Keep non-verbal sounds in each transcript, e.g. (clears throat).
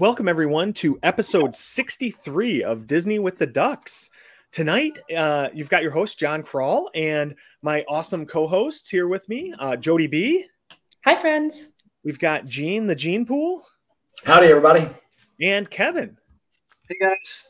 welcome everyone to episode 63 of Disney with the Ducks. Tonight, uh, you've got your host, Jon Krull, and my awesome co hosts here with me, uh, Jody B. Hi, friends. We've got Gene, the Gene Pool. Howdy, everybody. And Kevin. Hey, guys.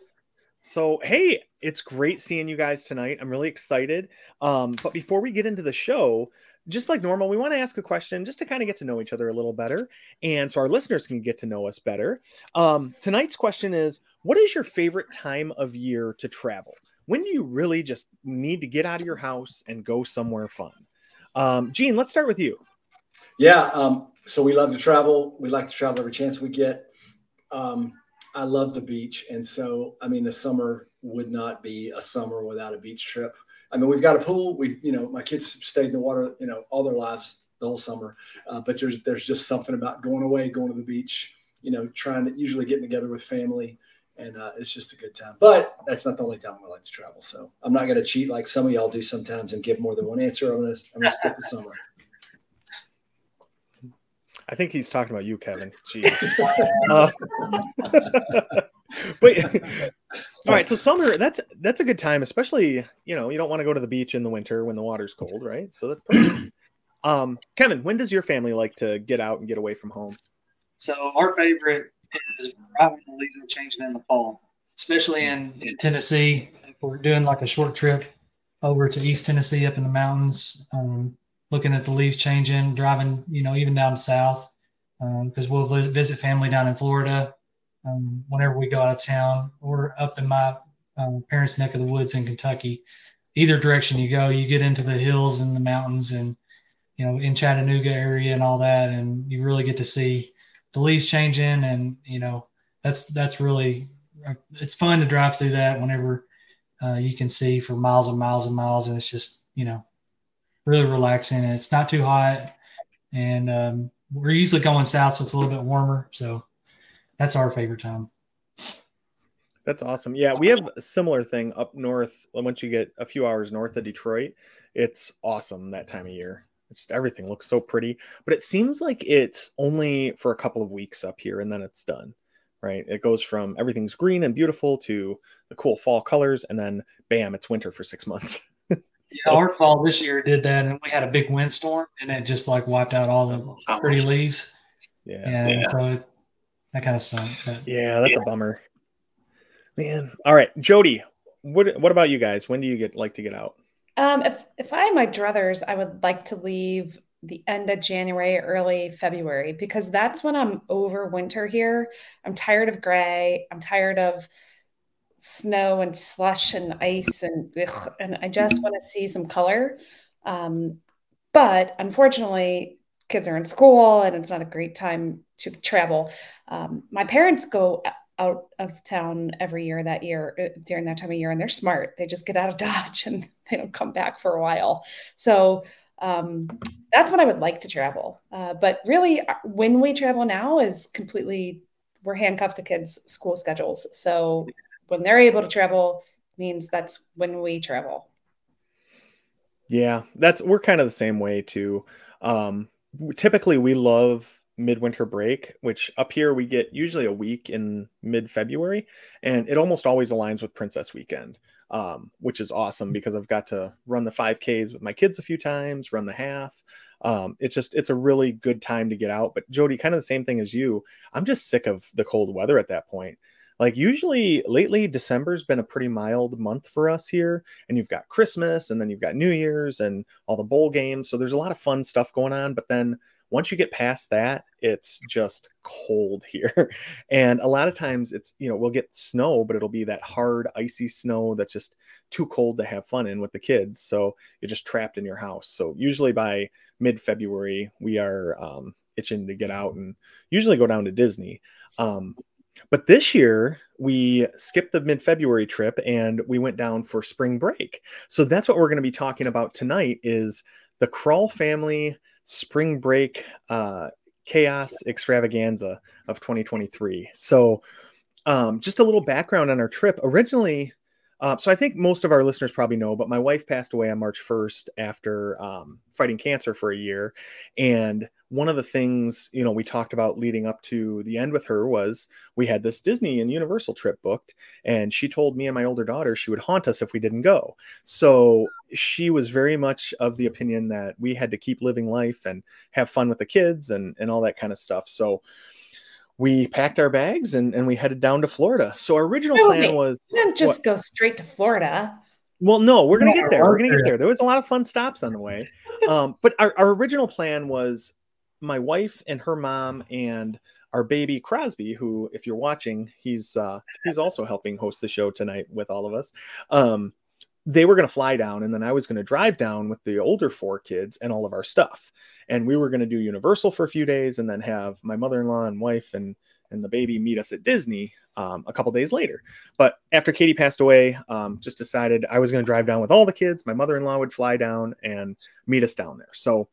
So, hey, it's great seeing you guys tonight. I'm really excited. Um, but before we get into the show, just like normal, we want to ask a question just to kind of get to know each other a little better. And so our listeners can get to know us better. Um, tonight's question is What is your favorite time of year to travel? When do you really just need to get out of your house and go somewhere fun? Um, Gene, let's start with you. Yeah. Um, so we love to travel. We like to travel every chance we get. Um, I love the beach. And so, I mean, the summer would not be a summer without a beach trip. I mean, we've got a pool. We, you know, my kids stayed in the water, you know, all their lives, the whole summer. Uh, but there's there's just something about going away, going to the beach, you know, trying to usually getting together with family, and uh, it's just a good time. But that's not the only time I like to travel. So I'm not going to cheat like some of y'all do sometimes and give more than one answer. I'm going to I'm going to stick with summer. (laughs) I think he's talking about you, Kevin. Jeez. (laughs) uh, (laughs) but (laughs) (laughs) all right, so summer that's that's a good time, especially you know you don't want to go to the beach in the winter when the water's cold, right? So that's perfect. (clears throat) um, Kevin, when does your family like to get out and get away from home? So our favorite is right when the leaves are changing in the fall, especially in, in Tennessee. If we're doing like a short trip over to East Tennessee up in the mountains, um, looking at the leaves changing, driving, you know, even down south, because um, we'll visit family down in Florida um, whenever we go out of town or up in my um, parents' neck of the woods in Kentucky. Either direction you go, you get into the hills and the mountains and, you know, in Chattanooga area and all that. And you really get to see the leaves changing. And, you know, that's, that's really, it's fun to drive through that whenever uh, you can see for miles and miles and miles. And it's just, you know, really relaxing. And it's not too hot. And um, we're usually going south, so it's a little bit warmer. So, that's our favorite time. That's awesome. Yeah, we have a similar thing up north. Once you get a few hours north of Detroit, it's awesome that time of year. It's just everything looks so pretty, but it seems like it's only for a couple of weeks up here and then it's done. Right? It goes from everything's green and beautiful to the cool fall colors, and then bam, it's winter for six (laughs) months. so, yeah, our fall this year did that, and we had a big windstorm, and it just like wiped out all the pretty leaves. Yeah, and yeah. so it, that kind of stuff. But, yeah, that's yeah. a bummer. Man. All right, Jody. What what about you guys? When do you get like to get out? Um, if if I had my druthers, I would like to leave the end of January, early February, because that's when I'm over winter here. I'm tired of gray. I'm tired of snow and slush and ice and ugh, and I just want to see some color. Um, but unfortunately, kids are in school and it's not a great time to travel. Um, my parents go out of town every year that year uh, during that time of year and they're smart. They just get out of (laughs) Dodge and they don't come back for a while. So um, that's when I would like to travel. Uh, but really, uh, when we travel now is completely, we're handcuffed to kids' school schedules. So when they're able to travel, means that's when we travel. Yeah, that's we're kind of the same way too. Um, typically we love midwinter break, which up here we get usually a week in mid February, and it almost always aligns with Princess Weekend, um, which is awesome because I've got to run the 5Ks with my kids a few times, run the half. Um, it's just it's a really good time to get out. But Jody, kind of the same thing as you. I'm just sick of the cold weather at that point. Like usually lately, December's been a pretty mild month for us here, and you've got Christmas, and then you've got New Year's and all the bowl games. So there's a lot of fun stuff going on. But then once you get past that, it's just cold (laughs) here. And a lot of times it's, you know, we'll get snow, but it'll be that hard, icy snow that's just too cold to have fun in with the kids. So you're just trapped in your house. So usually by mid February, we are um, itching to get out and usually go down to Disney. Um, but this year, we skipped the mid February trip and we went down for spring break. So that's what we're going to be talking about tonight is the Krull family spring break uh, chaos extravaganza of 2023. So um, just a little background on our trip. Originally, Uh, so I think most of our listeners probably know, but my wife passed away on March 1st after um, fighting cancer for a year. And one of the things, you know, we talked about leading up to the end with her was we had this Disney and Universal trip booked. And she told me and my older daughter she would haunt us if we didn't go. So she was very much of the opinion that we had to keep living life and have fun with the kids and, and all that kind of stuff. So, we packed our bags and, and we headed down to Florida. So our original plan was didn't just what? go straight to Florida. Well, no, we're gonna get there. We're gonna get there. There was a lot of fun stops on the way. (laughs) Um, but our, our original plan was my wife and her mom and our baby Crosby, who, if you're watching, he's uh, he's also helping host the show tonight with all of us. Um, they were going to fly down, and then I was going to drive down with the older four kids and all of our stuff and we were going to do Universal for a few days, and then have my mother-in-law and wife and and the baby meet us at Disney um, a couple days later. But after Katie passed away, um, just decided I was going to drive down with all the kids. My mother-in-law would fly down and meet us down there. So,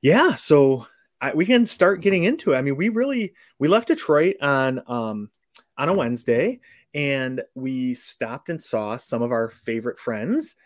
yeah, so I, we can start getting into it. I mean, we really we left Detroit on um, on a Wednesday, and we stopped and saw some of our favorite friends.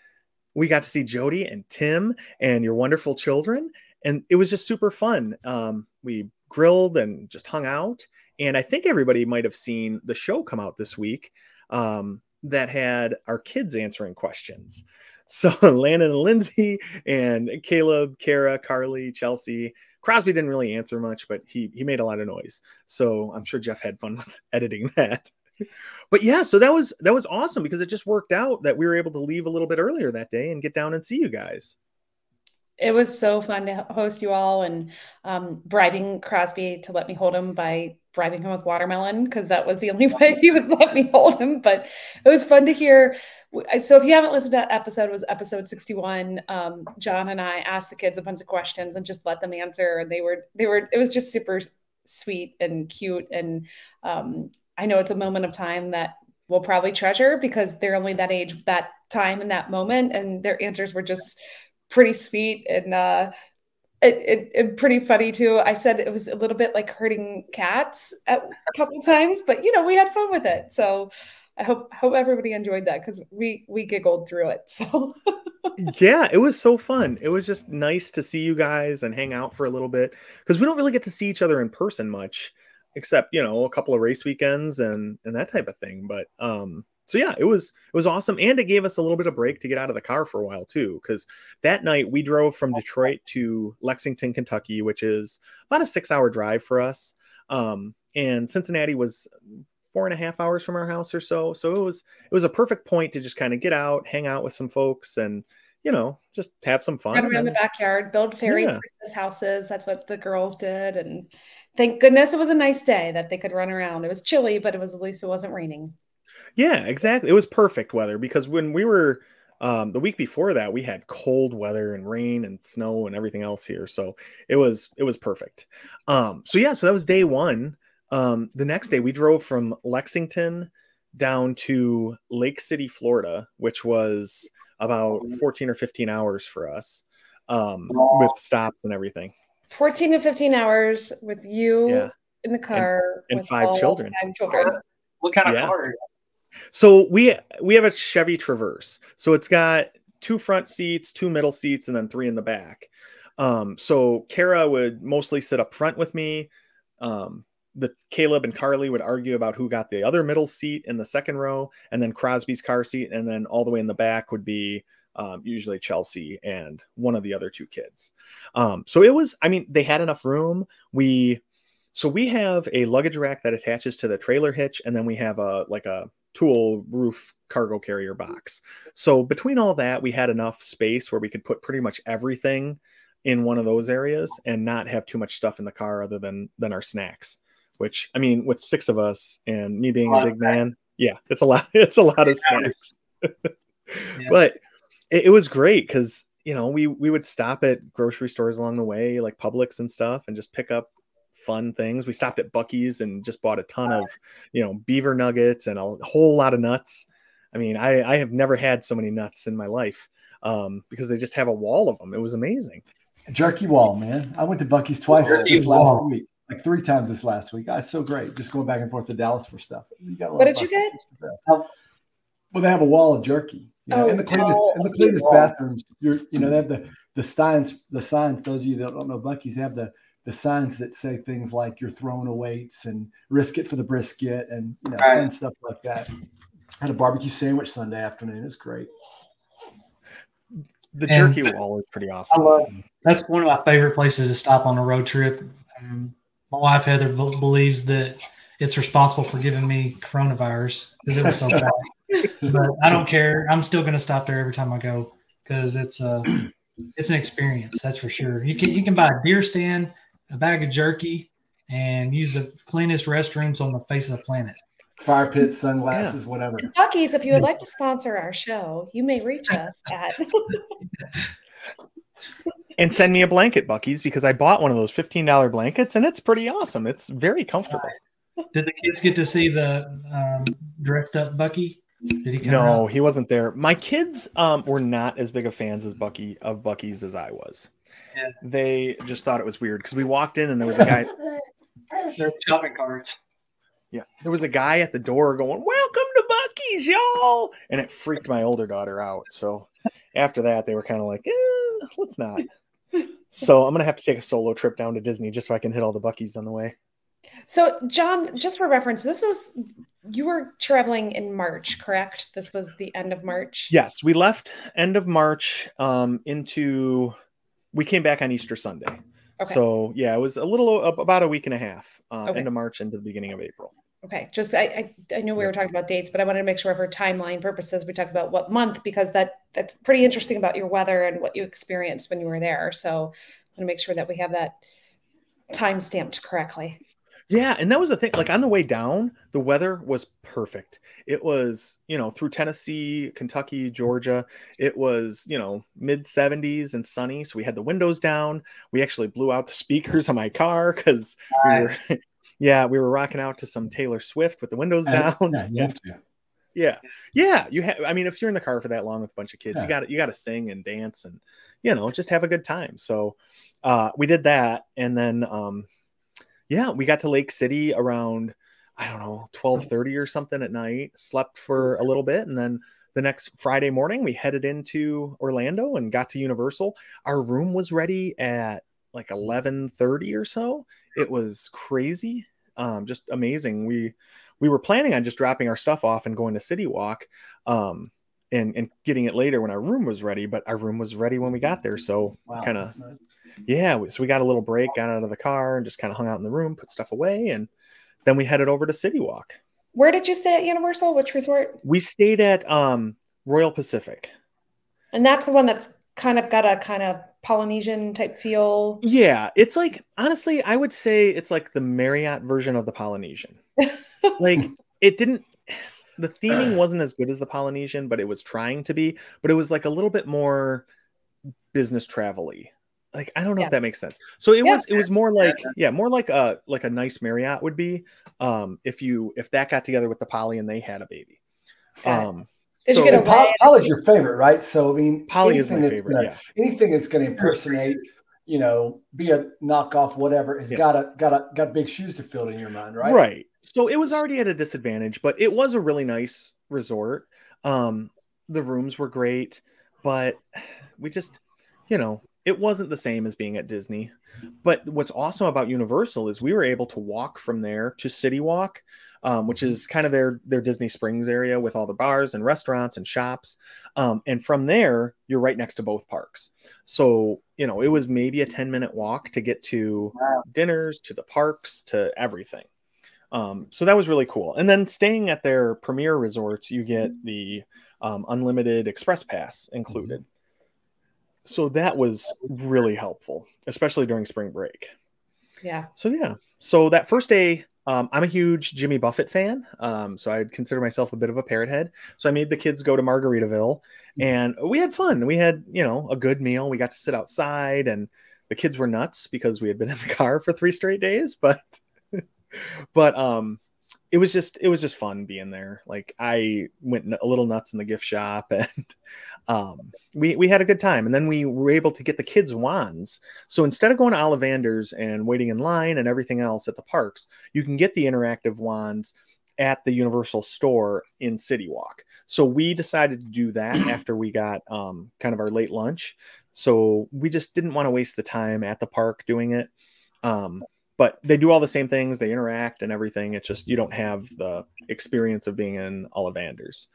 We got to see Jody and Tim and your wonderful children, and it was just super fun. Um, we grilled and just hung out, and I think everybody might have seen the show come out this week um, that had our kids answering questions. So (laughs) Landon and Lindsay and Caleb, Kara, Carly, Chelsea. Crosby didn't really answer much, but he he made a lot of noise. So I'm sure Jeff had fun (laughs) with editing that. But yeah, so that was that was awesome because it just worked out that we were able to leave a little bit earlier that day and get down and see you guys it was so fun to host you all and um, bribing Crosby to let me hold him by bribing him with watermelon because that was the only (laughs) way he would let me hold him. But it was fun to hear. So if you haven't listened to that episode, was episode 61. Um, Jon and I asked the kids a bunch of questions and just let them answer. And they were, they were, it was just super sweet and cute. And um, I know it's a moment of time that we'll probably treasure because they're only that age, that time and that moment. And their answers were just pretty sweet and uh, it, it, it, pretty funny too. I said it was a little bit like hurting cats at, a couple times, but you know we had fun with it. So I hope hope everybody enjoyed that because we we giggled through it. (laughs) So yeah, it was so fun. It was just nice to see you guys and hang out for a little bit because we don't really get to see each other in person much, except you know a couple of race weekends and and that type of thing. But um, so yeah, it was it was awesome, and it gave us a little bit of break to get out of the car for a while too. Because that night we drove from Detroit to Lexington, Kentucky, which is about a six-hour drive for us. Um, and Cincinnati was four and a half hours from our house or so. So it was it was a perfect point to just kind of get out, hang out with some folks, and you know just have some fun. Run around the backyard, build fairy yeah. princess houses. That's what the girls did, and thank goodness it was a nice day that they could run around. It was chilly, but it was at least it wasn't raining. Yeah, exactly. It was perfect weather because when we were um, the week before that, we had cold weather and rain and snow and everything else here. So it was it was perfect. Um, so yeah, so that was day one. Um, the next day we drove from Lexington down to Lake City, Florida, which was about 14 or 15 hours for us um, with stops and everything. 14 to 15 hours with you yeah. in the car and, and five children. Five children. What kind of yeah. car? So we we have a Chevy Traverse. So it's got two front seats, two middle seats, and then three in the back. Um, so Kara would mostly sit up front with me. Um, the Caleb and Carly would argue about who got the other middle seat in the second row, and then Crosby's car seat, and then all the way in the back would be um, usually Chelsea and one of the other two kids. Um, so it was, I mean, they had enough room. We, so we have a luggage rack that attaches to the trailer hitch, and then we have a like a Thule roof cargo carrier box. So between all that, we had enough space where we could put pretty much everything in one of those areas and not have too much stuff in the car other than than our snacks. Which I mean, with six of us and me being a, a big man, yeah, it's a lot. (laughs) It's a lot of snacks. (laughs) yeah. But it, it was great because you know we we would stop at grocery stores along the way, like Publix and stuff, and just pick up fun things. We stopped at Buc-ee's and just bought a ton of, you know, beaver nuggets and a whole lot of nuts. I mean, I, I have never had so many nuts in my life um, because they just have a wall of them. It was amazing. Jerky wall, man. I went to Buc-ee's twice this last week, like three times this last week. That's so great. Just going back and forth to Dallas for stuff. what did you get? Well, they have a wall of jerky. You know, Oh, in the cleanest, no. in the cleanest bathrooms, you're, you know, they have the the signs. The signs. Those of you that don't know Buc-ee's, they have the the signs that say things like "you're throwing a weights" and "risk it for the brisket" and you know, Right. stuff like that. had a barbecue sandwich Sunday afternoon. It's great. The And- jerky wall is pretty I awesome. love. That's one of my favorite places to stop on a road trip. Um, my wife Heather be- believes that it's responsible for giving me coronavirus because it was so bad. (laughs) but I don't care. I'm still going to stop there every time I go because it's uh, a (clears throat) it's an experience. That's for sure. You can you can buy a deer stand, a bag of jerky, and use the cleanest restrooms on the face of the planet. Fire pit, sunglasses, whatever. Buc-ee's, if you would like to sponsor our show, you may reach us at (laughs) (laughs) And send me a blanket, Buc-ee's, because I bought one of those $15 blankets and it's pretty awesome. It's very comfortable. Did the kids get to see the um, dressed up Buc-ee? Did he No, out? he wasn't there. My kids um, were not as big of fans as Buc-ee of Buc-ee's as I was. Yeah. They just thought it was weird because we walked in and there was a guy. (laughs) They're shopping carts. Yeah, there was a guy at the door going, "Welcome to Buc-ee's, y'all," and it freaked my older daughter out. So after that, they were kind of like, eh, "Let's not." So I'm gonna have to take a solo trip down to Disney just so I can hit all the Buc-ee's on the way. So, Jon, just for reference, this was you were traveling in March, correct? This was the end of March. Yes, we left end of March um, into. We came back on Easter Sunday. Okay. So yeah, it was a little about a week and a half, uh, Okay. end of March into the beginning of April. Okay. Just I, I I knew we were talking about dates, but I wanted to make sure for timeline purposes we talked about what month because that that's pretty interesting about your weather and what you experienced when you were there. So I want to make sure that we have that time stamped correctly. Yeah, and that was the thing. Like on the way down, the weather was perfect. It was, you know, through Tennessee, Kentucky, Georgia. It was, you know, mid 70s and sunny. So we had the windows down. We actually blew out the (laughs) speakers on my car because we were, (laughs) yeah, we were rocking out to some Taylor Swift with the windows down. Yeah, you have to. Yeah, yeah. You have. I mean, if you're in the car for that long with a bunch of kids, Yeah. you got to you got to sing and dance and you know just have a good time. So uh, we did that, and then um, yeah, we got to Lake City around I don't know twelve thirty or something at night. Slept for a little bit, and then the next Friday morning we headed into Orlando and got to Universal. Our room was ready at like eleven thirty or so. It was crazy, um, just amazing. We we were planning on just dropping our stuff off and going to City Walk, um, and and getting it later when our room was ready. But our room was ready when we got there, so Wow, kind of nice. yeah. we- So we got a little break, got out of the car, and just kind of hung out in the room, put stuff away, and then we headed over to City Walk. Where did you stay at Universal? Which resort? We stayed at um, Royal Pacific. And that's the one that's kind of got a kind of Polynesian type feel. Yeah, it's like honestly, I would say it's like the Marriott version of the Polynesian. (laughs) like it didn't (sighs) the theming wasn't as good as the Polynesian, but it was trying to be, but it was like a little bit more business travel-y. Like I don't know Yeah. if that makes sense. So it Yeah. was it was more like yeah, more like a like a nice Marriott would be um if you if that got together with the Poly and they had a baby. Um Did So- you get And Pol- away? Poly's your favorite, right? So I mean, Poly is anything my that's favorite, gonna- yeah. Anything that's going to impersonate, you know, be a knockoff, whatever, has Yeah. got a got a got big shoes to fill in your mind, right? Right. So it was already at a disadvantage, but it was a really nice resort. Um, the rooms were great, but we just, you know, it wasn't the same as being at Disney. But what's awesome about Universal is we were able to walk from there to City Walk, um, which is kind of their their Disney Springs area with all the bars and restaurants and shops. Um, and from there, you're right next to both parks. So you know, it was maybe a ten minute walk to get to Wow. dinners, to the parks, to everything. Um, so that was really cool. And then staying at their premier resorts, you get the um, unlimited express pass included. So that was really helpful, especially during spring break. Yeah. So yeah. So that first day, um, I'm a huge Jimmy Buffett fan. Um, so I'd consider myself a bit of a parrot head. So I made the kids go to Margaritaville and we had fun. We had, you know, a good meal. We got to sit outside and the kids were nuts because we had been in the (laughs) car for three straight days, but (laughs) but um it was just it was just fun being there. Like I went a little nuts in the gift shop (laughs) and um we we had a good time and then we were able to get the kids wands. So instead of going to Ollivander's and waiting in line and everything else at the parks, you can get the interactive wands at the Universal store in City Walk. So we decided to do that (clears throat) after we got um, kind of our late lunch. So we just didn't want to waste the time at the park doing it. Um, but they do all the same things, they interact and everything. It's just you don't have the experience of being in Ollivanders.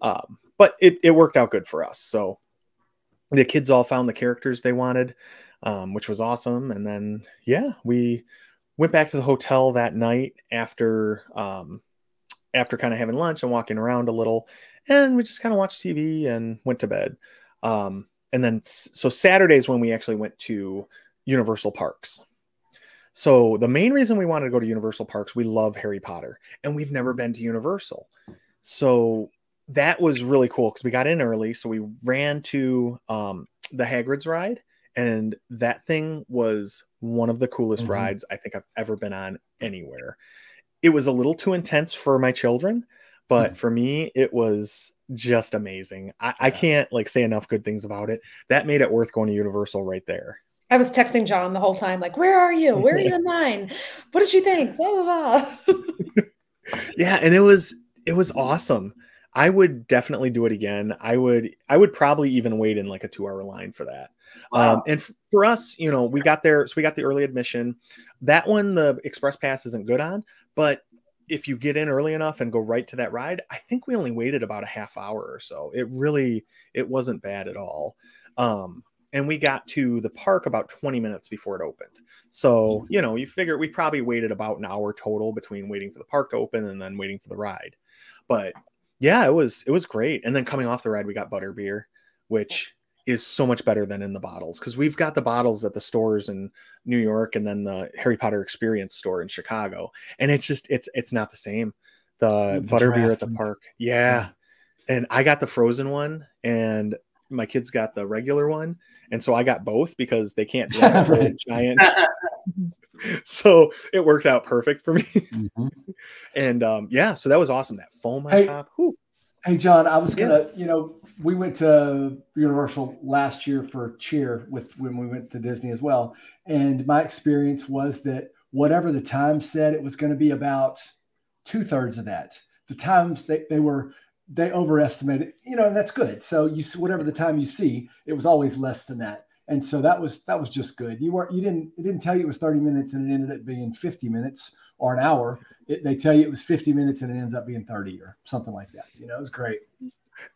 Um, but it, it worked out good for us. So the kids all found the characters they wanted, um, which was awesome. And then, yeah, we went back to the hotel that night after um, after kind of having lunch and walking around a little, and we just kind of watched TV and went to bed. Um, and then so Saturdays when we actually went to Universal Parks. So the main reason we wanted to go to Universal Parks, we love Harry Potter, and we've never been to Universal. So that was really cool because we got in early. So we ran to um, the Hagrid's ride, and that thing was one of the coolest mm-hmm. rides I think I've ever been on anywhere. It was a little too intense for my children, but mm-hmm. for me, it was just amazing. I, yeah. I can't like say enough good things about it. That made it worth going to Universal right there. I was texting Jon the whole time, like, "Where are you? Where are you in (laughs) line? What did you think?" Blah blah blah. (laughs) yeah, and it was it was awesome. I would definitely do it again. I would I would probably even wait in like a two hour line for that. Wow. Um, and f- for us, you know, we got there, so we got the early admission. That one, the express pass isn't good on, but if you get in early enough and go right to that ride, I think we only waited about a half hour or so. It really, it wasn't bad at all. Um, and we got to the park about 20 minutes before it opened. So, mm-hmm. you know, you figure we probably waited about an hour total between waiting for the park to open and then waiting for the ride. But yeah, it was it was great. And then coming off the ride, we got butter beer, which is so much better than in the bottles because we've got the bottles at the stores in New York and then the Harry Potter Experience store in Chicago, and it's just it's it's not the same. The, the butterbeer at the park, yeah. yeah. And I got the frozen one, and my kids got the regular one, and so I got both because they can't (laughs) drive a giant. (laughs) (laughs) so it worked out perfect for me. Mm-hmm. and um, yeah, so that was awesome. That foam on hey, top. Whew. Hey Jon, I was gonna, yeah. you know, we went to Universal last year for cheer with when we went to Disney as well. And my experience was that whatever the time said, it was going to be about two thirds of that. The times they, they were they overestimated, you know, and that's good. So you see whatever the time you see, it was always less than that. And so that was that was just good. You weren't you didn't it didn't tell you it was 30 minutes and it ended up being 50 minutes or an hour. It, they tell you it was 50 minutes and it ends up being 30 or something like that. You know, it was great.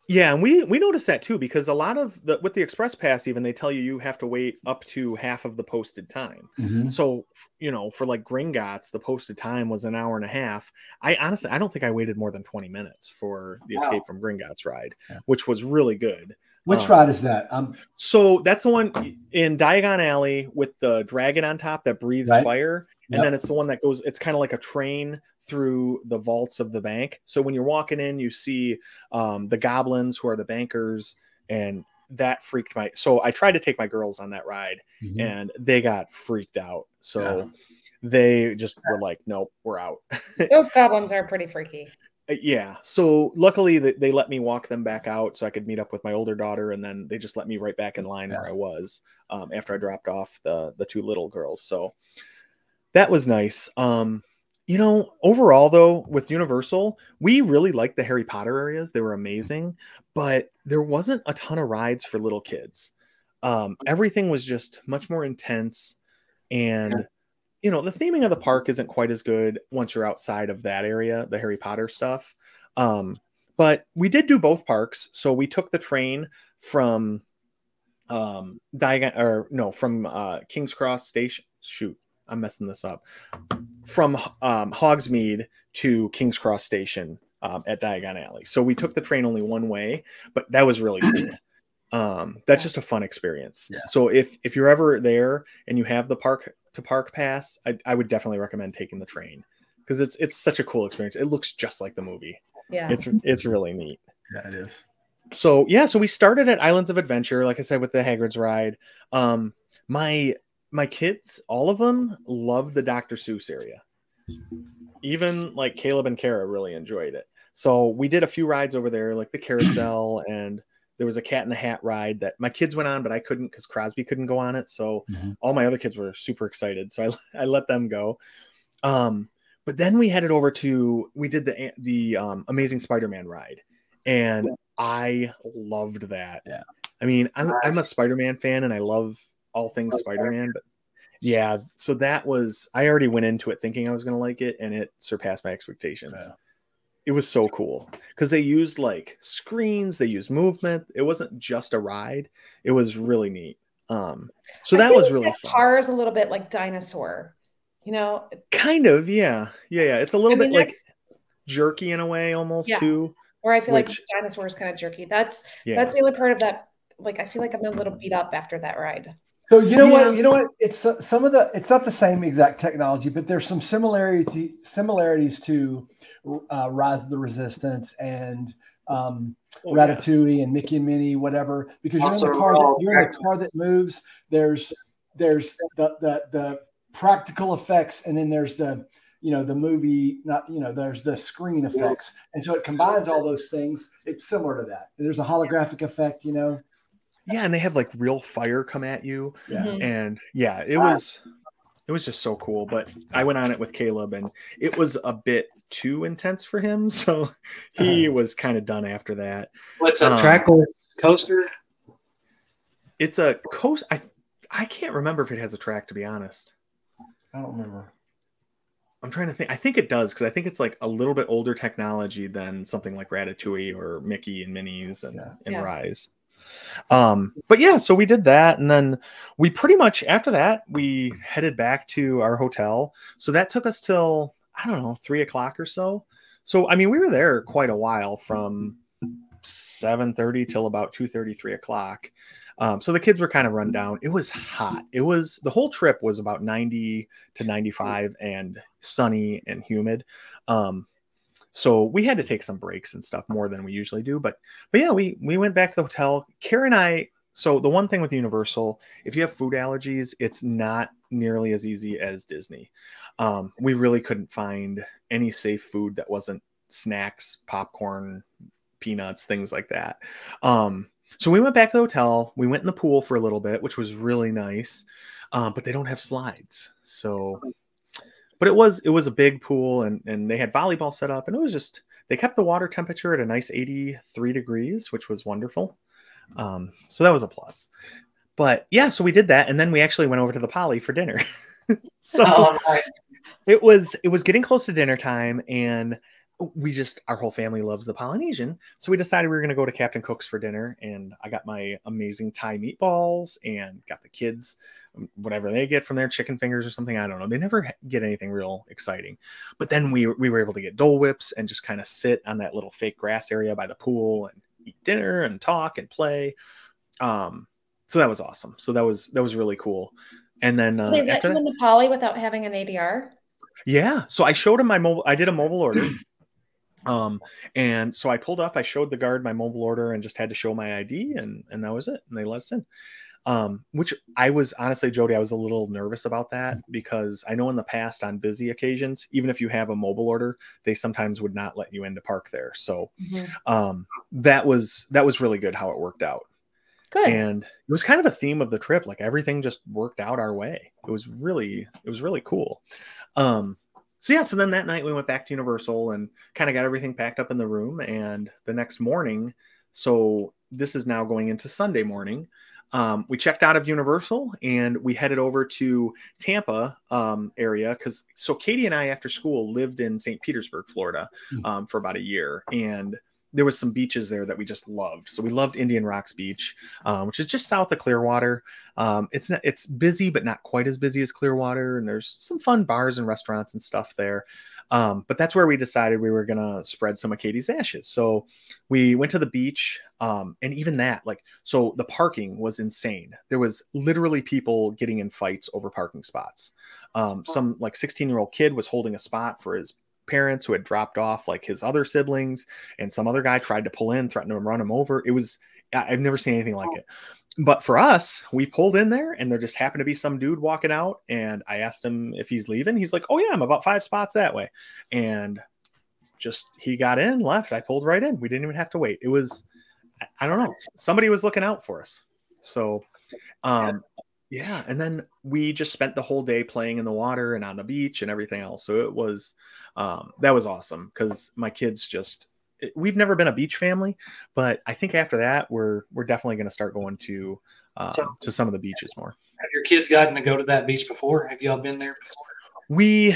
Yeah, and we we noticed that too because a lot of the with the express pass even they tell you you have to wait up to half of the posted time. Mm-hmm. So you know for like Gringotts the posted time was an hour and a half. I honestly I don't think I waited more than twenty minutes for the wow. Escape from Gringotts ride, yeah. which was really good. Which um, ride is that? Um, so that's the one in Diagon Alley with the dragon on top that breathes right? fire, and yep. then it's the one that goes. It's kind of like a train through the vaults of the bank. So when you're walking in, you see um, the goblins who are the bankers, and that freaked my. So I tried to take my girls on that ride, mm-hmm. and they got freaked out. So. Yeah. They just were like, "Nope, we're out." (laughs) Those goblins are pretty freaky. Uh, yeah. So luckily they, they let me walk them back out so I could meet up with my older daughter, and then they just let me right back in line yeah. where I was um, after I dropped off the the two little girls. So that was nice. Um, you know, overall though, with Universal, we really liked the Harry Potter areas. They were amazing, but there wasn't a ton of rides for little kids. Um, everything was just much more intense. And, yeah. you know, the theming of the park isn't quite as good once you're outside of that area, the Harry Potter stuff. Um, but we did do both parks. So we took the train from um Diagon or no from uh King's Cross station shoot I'm messing this up. From um, Hogsmeade to King's Cross Station um, at Diagon Alley. So we took the train only one way, but that was really cool. (clears throat) Um, that's just a fun experience. Yeah. So if if you're ever there and you have the park to park pass, I, I would definitely recommend taking the train because it's it's such a cool experience. It looks just like the movie. Yeah, it's it's really neat. Yeah, it is. So yeah, so we started at Islands of Adventure, like I said, with the Hagrid's ride. Um, my my kids, all of them love the Dr. Seuss area. Even like Caleb and Kara really enjoyed it. So we did a few rides over there, like the carousel, (clears throat) and there was a cat in the hat ride that my kids went on, but I couldn't because Crosby couldn't go on it. So mm-hmm. all my other kids were super excited. So I, (laughs) I let them go. Um, but then we headed over to we did the the um, Amazing Spider-Man ride, and I loved that. Yeah. I mean, I'm, I'm a Spider-Man fan, and I love all things Spider-Man, but yeah, so that was I already went into it thinking I was gonna like it, and it surpassed my expectations. Yeah. It was so cool because they used like screens, they used movement. It wasn't just a ride; it was really neat. Um, so that was like really that fun. Car is a little bit like dinosaur, you know. Kind of, yeah, yeah, yeah. It's a little I mean, bit like jerky in a way, almost Yeah. too. where I feel like which- dinosaur is kind of jerky. That's Yeah, that's the only part of that. Like I feel like I'm a little beat up after that ride. So you know Yeah. what? You know what? It's uh, some of the. It's not the same exact technology, but there's some similarity similarities to uh, Rise of the Resistance and um, Oh, yeah. Ratatouille and Mickey and Minnie, whatever. Because you're in the car. That, you're in the car that moves. There's there's the the the practical effects, and then there's the you know the movie. Not you know there's the screen effects, and so it combines all those things. It's similar to that. There's a holographic effect. You know. Yeah, and they have like real fire come at you, Yeah. Mhm. and yeah, it was it was just so cool. But I went on it with Caleb, and it was a bit too intense for him, (laughs) so he was kind of done after that. What's a Um, trackless coaster? It's a coast. I I can't remember if it has a track to be honest. I don't remember. I'm trying to think. I think it does because I think it's like a little bit older technology than something like Ratatouille or Mickey and Minnie's and, Yeah. and Yeah. Rise. Um, but yeah, so we did that, and then we pretty much after that we headed back to our hotel. So that took us till I don't know three o'clock or so. So I mean, we were there quite a while from seven thirty till about two thirty, three o'clock. Um, so the kids were kind of run down. It was hot. It was the whole trip was about 90 to 95 and sunny and humid. Um, so we had to take some breaks and stuff more than we usually do. But but yeah, we we went back to the hotel. Kara and I. So the one thing with Universal, if you have food allergies, it's not nearly as easy as Disney. Um, we really couldn't find any safe food that wasn't snacks, popcorn, peanuts, things like that. Um, so we went back to the hotel. We went in the pool for a little bit, which was really nice. Um, but they don't have slides, so. But it was it was a big pool, and and they had volleyball set up, and it was just they kept the water temperature at a nice eighty three degrees, which was wonderful. Um, so that was a plus. But yeah, so we did that, and then we actually went over to the Poly for dinner. (laughs) so Oh, nice. it was it was getting close to dinner time and we just our whole family loves the polynesian so we decided we were going to go to captain cook's for dinner and i got my amazing thai meatballs and got the kids um, whatever they get from their chicken fingers or something i don't know they never get anything real exciting but then we we were able to get dole whips and just kind of sit on that little fake grass area by the pool and eat dinner and talk and play um so that was awesome so that was that was really cool and then uh, they let you that- in the poly without having an ADR. yeah. So I showed him my mobile. I did a mobile order. Um, and so I pulled up, I showed the guard my mobile order and just had to show my ID and and that was it. And they let us in. Um, which I was honestly, Jody, I was a little nervous about that because I know in the past on busy occasions, even if you have a mobile order, they sometimes would not let you in to park there. So um that was that was really good how it worked out Good. and it was kind of a theme of the trip like everything just worked out our way it was really it was really cool um so yeah so then that night we went back to universal and kind of got everything packed up in the room and the next morning so this is now going into sunday morning um, we checked out of universal and we headed over to tampa um, area because so katie and i after school lived in st petersburg florida Hmm. um, for about a year and there was some beaches there that we just loved so we loved indian rocks beach um, which is just south of Clearwater. Um, it's not, it's busy, but not quite as busy as Clearwater, and there's some fun bars and restaurants and stuff there. Um, but that's where we decided we were gonna spread some of Katie's ashes. So we went to the beach, um, and even that, like, so the parking was insane. There was literally people getting in fights over parking spots. Um, some like 16 year old kid was holding a spot for his parents who had dropped off like his other siblings and some other guy tried to pull in threatened to run him over it was I've never seen anything like it. But for us, we pulled in there and there just happened to be some dude walking out. And I asked him if he's leaving. He's like, Oh, yeah, I'm about five spots that way. And just he got in, left. I pulled right in. We didn't even have to wait. It was, I don't know, somebody was looking out for us. So, um, Yeah, and then we just spent the whole day playing in the water and on the beach and everything else. So it was um, that was awesome because my kids just it, we've never been a beach family, but I think after that we're we're definitely going to start going to um, so, to some of the beaches more. Have your kids gotten to go to that beach before? Have y'all been there before? We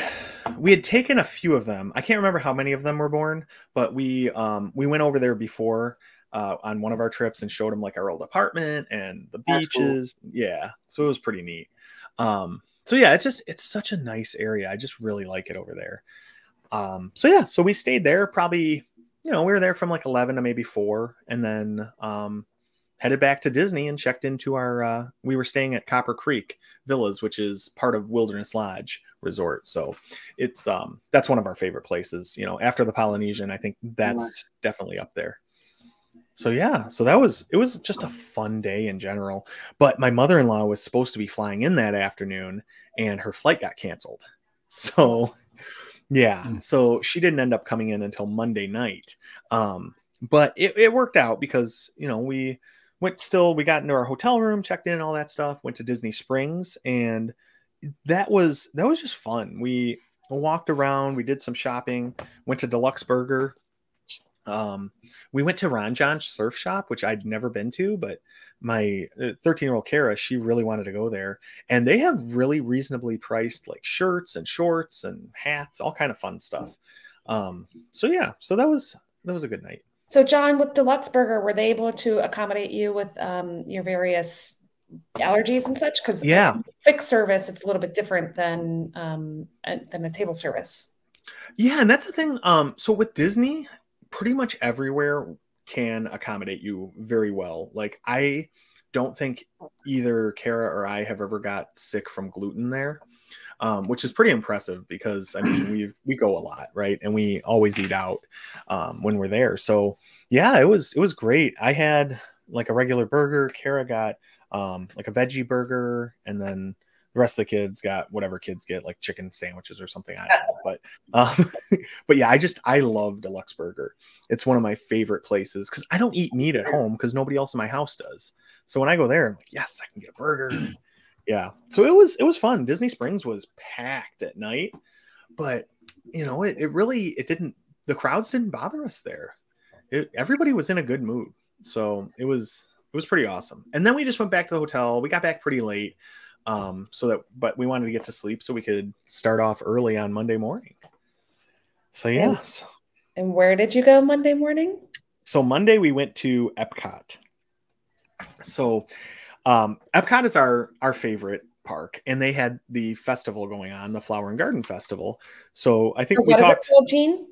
we had taken a few of them. I can't remember how many of them were born, but we um, we went over there before uh, on one of our trips and showed him like our old apartment and the beaches. Cool. Yeah, so it was pretty neat. Um, so yeah, it's just it's such a nice area. I just really like it over there. Um, so yeah, so we stayed there probably. You know, we were there from like eleven to maybe four, and then um, headed back to Disney and checked into our. Uh, we were staying at Copper Creek Villas, which is part of Wilderness Lodge Resort. So it's um that's one of our favorite places. You know, after the Polynesian, I think that's definitely up there so yeah so that was it was just a fun day in general but my mother-in-law was supposed to be flying in that afternoon and her flight got canceled (laughs) so yeah mm. so she didn't end up coming in until monday night um but it, it worked out because you know we went still we got into our hotel room checked in all that stuff went to disney springs and that was that was just fun we walked around we did some shopping went to deluxe burger um, we went to Ron Jon's surf shop, which I'd never been to, but my 13 uh, year old Kara, she really wanted to go there. And they have really reasonably priced like shirts and shorts and hats, all kind of fun stuff. Um, so yeah, so that was that was a good night. So Jon, with D-Luxe Burger, were they able to accommodate you with um, your various allergies and such? Because yeah, quick service, it's a little bit different than um, than a table service. Yeah, and that's the thing. Um, so with Disney, pretty much everywhere can accommodate you very well. Like I don't think either Kara or I have ever got sick from gluten there, um, which is pretty impressive because I mean (clears throat) we we go a lot, right? And we always eat out um, when we're there. So yeah, it was it was great. I had like a regular burger. Kara got um, like a veggie burger, and then the rest of the kids got whatever kids get, like chicken sandwiches or something. I don't know. But um, (laughs) but yeah, I just I love D-Luxe Burger. It's one of my favorite places because I don't eat meat at home because nobody else in my house does. So when I go there, I'm like, yes, I can get a burger. (clears throat) yeah. So it was it was fun. Disney Springs was packed at night, but you know, it, it really it didn't the crowds didn't bother us there. It, everybody was in a good mood. So it was it was pretty awesome. And then we just went back to the hotel. We got back pretty late um, so that but we wanted to get to sleep so we could start off early on Monday morning. So yes. And where did you go Monday morning? So Monday we went to Epcot. So um, Epcot is our our favorite park, and they had the festival going on, the Flower and Garden Festival. So I think so we talked. Called, Gene?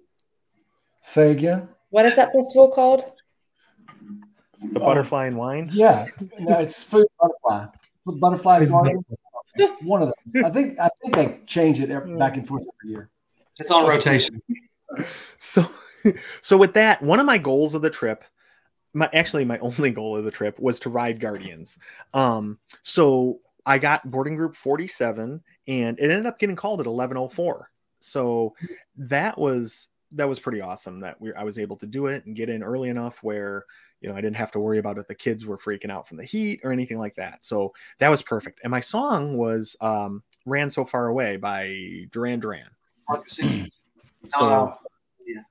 Say again. What is that festival called? The Butterfly and Wine. Yeah, no, it's food butterfly butterfly garden. (laughs) One of them. I think I think they change it every, back and forth every year. It's on rotation. (laughs) So, so with that, one of my goals of the trip, my actually my only goal of the trip was to ride Guardians. Um, so I got boarding group 47 and it ended up getting called at 1104. So that was that was pretty awesome that we I was able to do it and get in early enough where you know, I didn't have to worry about if the kids were freaking out from the heat or anything like that. So that was perfect. And my song was um, "Ran So Far Away" by Duran Duran. (clears throat) so oh, yeah.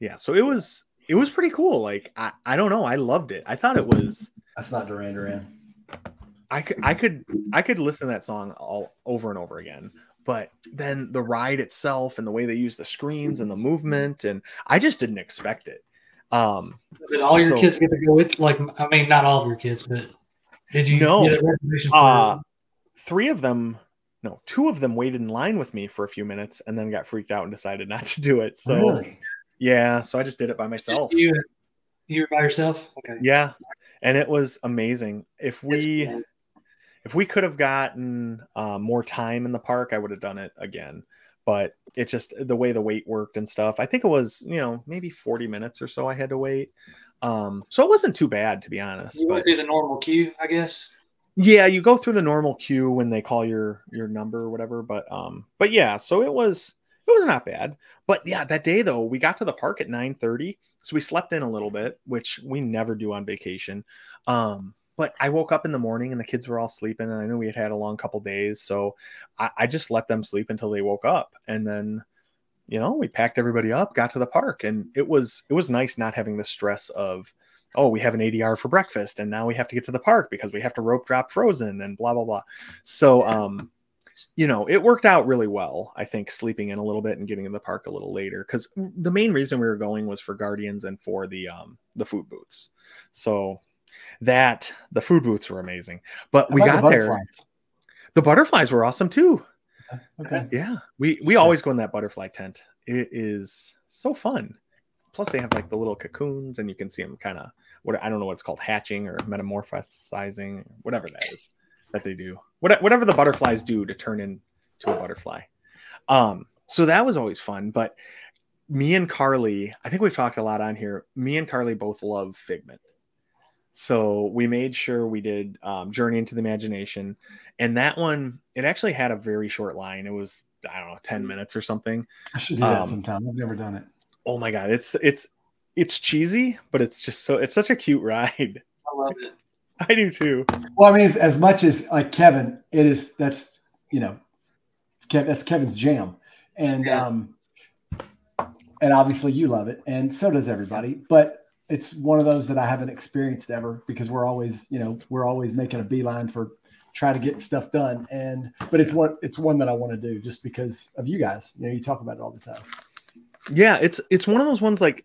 yeah, so it was it was pretty cool. Like I, I don't know, I loved it. I thought it was. That's not Duran Duran. I could I could I could listen to that song all over and over again. But then the ride itself and the way they use the screens and the movement and I just didn't expect it. Um, did all your so, kids get to go with? Like, I mean, not all of your kids, but did you? No. Uh, three of them. No, two of them waited in line with me for a few minutes and then got freaked out and decided (laughs) not to do it. So, really? yeah, so I just did it by myself. Just you, you by yourself? Okay. Yeah, and it was amazing. If we, if we could have gotten uh, more time in the park, I would have done it again but it just the way the wait worked and stuff. I think it was, you know, maybe 40 minutes or so I had to wait. Um, so it wasn't too bad to be honest. You went through the normal queue, I guess. Yeah, you go through the normal queue when they call your your number or whatever. But um, but yeah, so it was it was not bad. But yeah, that day though, we got to the park at 9 30. So we slept in a little bit, which we never do on vacation. Um, but I woke up in the morning and the kids were all sleeping, and I knew we had had a long couple days, so I, I just let them sleep until they woke up, and then you know we packed everybody up, got to the park, and it was it was nice not having the stress of oh we have an ADR for breakfast, and now we have to get to the park because we have to rope drop Frozen and blah blah blah. So um, you know it worked out really well. I think sleeping in a little bit and getting in the park a little later because the main reason we were going was for Guardians and for the um the food booths. So that the food booths were amazing. But we got the there. The butterflies were awesome too. Okay. Yeah. We we always go in that butterfly tent. It is so fun. Plus they have like the little cocoons and you can see them kind of what I don't know what it's called hatching or metamorphosizing, whatever that is that they do. What, whatever the butterflies do to turn into a butterfly. Um so that was always fun, but me and Carly, I think we've talked a lot on here. Me and Carly both love Figment. So we made sure we did um, Journey into the Imagination, and that one it actually had a very short line. It was I don't know ten minutes or something. I should do that um, sometime. I've never done it. Oh my god, it's it's it's cheesy, but it's just so it's such a cute ride. (laughs) I love it. I do too. Well, I mean, as much as like Kevin, it is that's you know, Kev, that's Kevin's jam, and yeah. um, and obviously you love it, and so does everybody. But it's one of those that I haven't experienced ever because we're always, you know, we're always making a beeline for try to get stuff done. And but it's what it's one that I want to do just because of you guys. You know, you talk about it all the time. Yeah, it's it's one of those ones like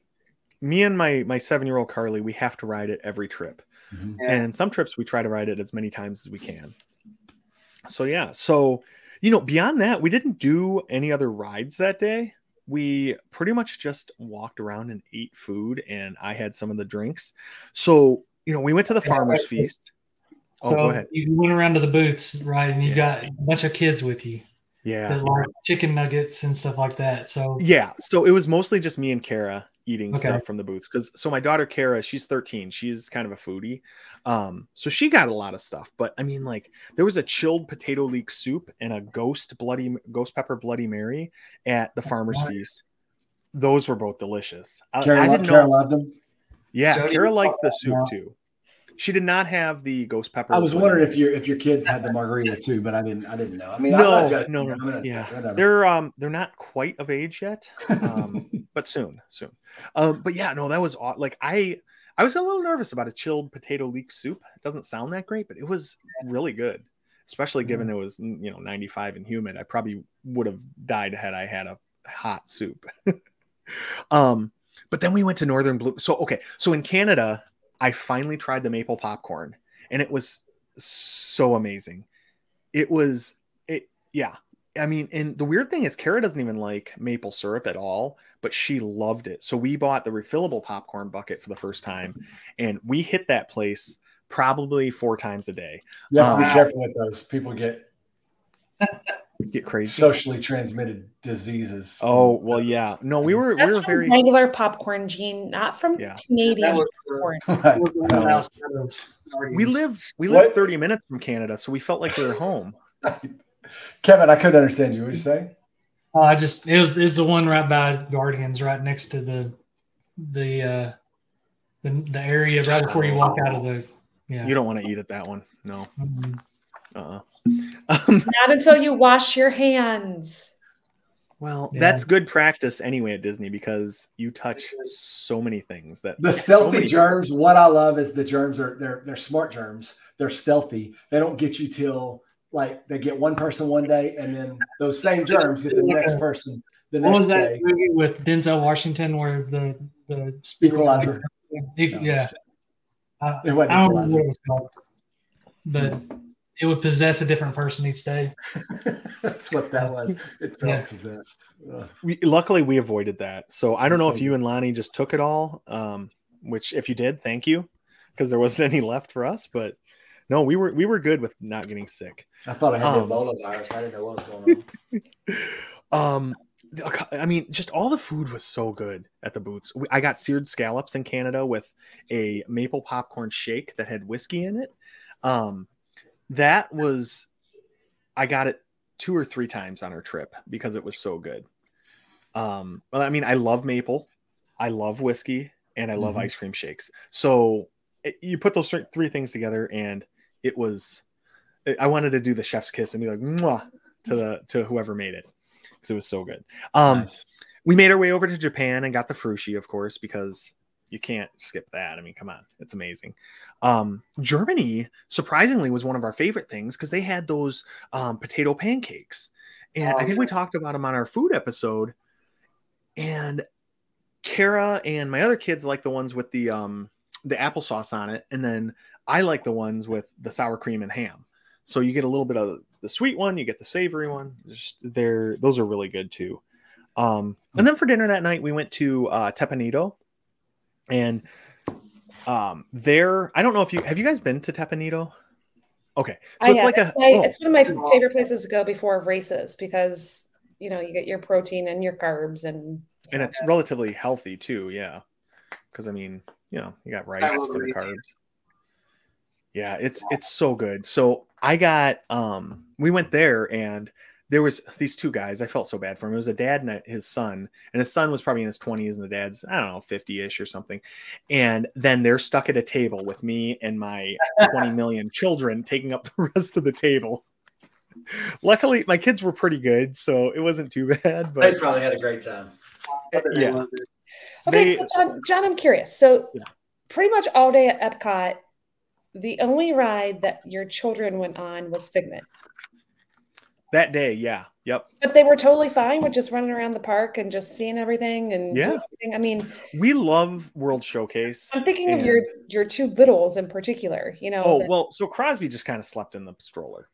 me and my my seven year old Carly, we have to ride it every trip. Mm-hmm. Yeah. And some trips we try to ride it as many times as we can. So yeah, so you know, beyond that, we didn't do any other rides that day we pretty much just walked around and ate food and I had some of the drinks. So, you know, we went to the farmer's feast. Oh, so go ahead. you went around to the booths, right? And you yeah. got a bunch of kids with you. Yeah. Like chicken nuggets and stuff like that. So yeah. So it was mostly just me and Kara eating okay. stuff from the booths. Cause so my daughter Kara, she's 13. She's kind of a foodie. Um, so she got a lot of stuff. But I mean, like there was a chilled potato leek soup and a ghost bloody ghost pepper bloody Mary at the farmer's what? feast. Those were both delicious. Kara, I, I didn't Kara know. loved them. Yeah, Jody Kara liked the soup too. She did not have the ghost pepper. I was wondering if your if your kids had the margarita too, but I didn't. I didn't know. I mean, no, no, no, no. yeah, whatever. they're um they're not quite of age yet, um, (laughs) but soon, soon. Um, but yeah, no, that was like I I was a little nervous about a chilled potato leek soup. It doesn't sound that great, but it was really good, especially given mm. it was you know 95 and humid. I probably would have died had I had a hot soup. (laughs) um, but then we went to Northern Bloom. So okay, so in Canada, I finally tried the maple popcorn and it was so amazing. It was it yeah. I mean, and the weird thing is Kara doesn't even like maple syrup at all, but she loved it. So we bought the refillable popcorn bucket for the first time and we hit that place probably four times a day. You have to be um, careful with those. People get (laughs) get crazy. Socially transmitted diseases. Oh well, yeah. No, we were That's we were from very regular popcorn, Gene, not from yeah. Canadian popcorn. (laughs) we live we live what? thirty minutes from Canada, so we felt like we were home. (laughs) Kevin, I couldn't understand you. What you say? Uh, I just it was it's the one right by Guardians, right next to the the uh the, the area right before you walk out of the yeah. You don't want to eat at that one. No. Mm-hmm. Uh-uh. Um, (laughs) Not until you wash your hands. Well, yeah. that's good practice anyway at Disney because you touch so many things that the stealthy so germs. What I love is the germs are they're they're smart germs. They're stealthy. They don't get you till like they get one person one day, and then those same germs get the next person the next day. what was that day. movie with Denzel Washington where the the equalizer? Yeah, yeah. I, I don't know what it was called, but it would possess a different person each day. (laughs) That's what that was. It felt yeah. possessed. We, luckily, we avoided that. So I don't know if you and Lonnie just took it all. Um, which, if you did, thank you, because there wasn't (laughs) any left for us. But no, we were we were good with not getting sick. I thought I had um, the Ebola virus. I didn't know what was going on. (laughs) um, I mean, just all the food was so good at the boots. I got seared scallops in Canada with a maple popcorn shake that had whiskey in it. Um, that was I got it two or three times on our trip because it was so good. Um, well, I mean, I love maple, I love whiskey, and I love mm-hmm. ice cream shakes. So it, you put those three things together, and it was. I wanted to do the chef's kiss and be like, Mwah, to the to whoever made it because it was so good. Um, nice. We made our way over to Japan and got the frushi, of course, because you can't skip that. I mean, come on, it's amazing. Um, Germany, surprisingly, was one of our favorite things because they had those um, potato pancakes, and oh, I think yeah. we talked about them on our food episode. And Kara and my other kids like the ones with the um, the applesauce on it, and then I like the ones with the sour cream and ham. So you get a little bit of the sweet one, you get the savory one. Just they're those are really good too. Um, and then for dinner that night, we went to uh, Teppan and um, there. I don't know if you have you guys been to Teppan Okay, so I it's have. like it's a my, oh. it's one of my favorite places to go before races because you know you get your protein and your carbs and and it's relatively healthy too. Yeah, because I mean, you know, you got rice for the carbs. Yeah, it's it's so good. So I got um we went there and there was these two guys. I felt so bad for him. It was a dad and his son, and his son was probably in his 20s, and the dad's I don't know 50ish or something. And then they're stuck at a table with me and my 20 million (laughs) children taking up the (laughs) rest of the table. Luckily, my kids were pretty good, so it wasn't too bad. But they probably had a great time. Yeah. Okay, they, so Jon, Jon, I'm curious. So, yeah. pretty much all day at Epcot, the only ride that your children went on was Figment. That day, yeah. Yep. But they were totally fine with just running around the park and just seeing everything and yeah. Everything. I mean, we love World Showcase. I'm thinking and... of your your two littles in particular, you know. Oh, that... well, so Crosby just kind of slept in the stroller.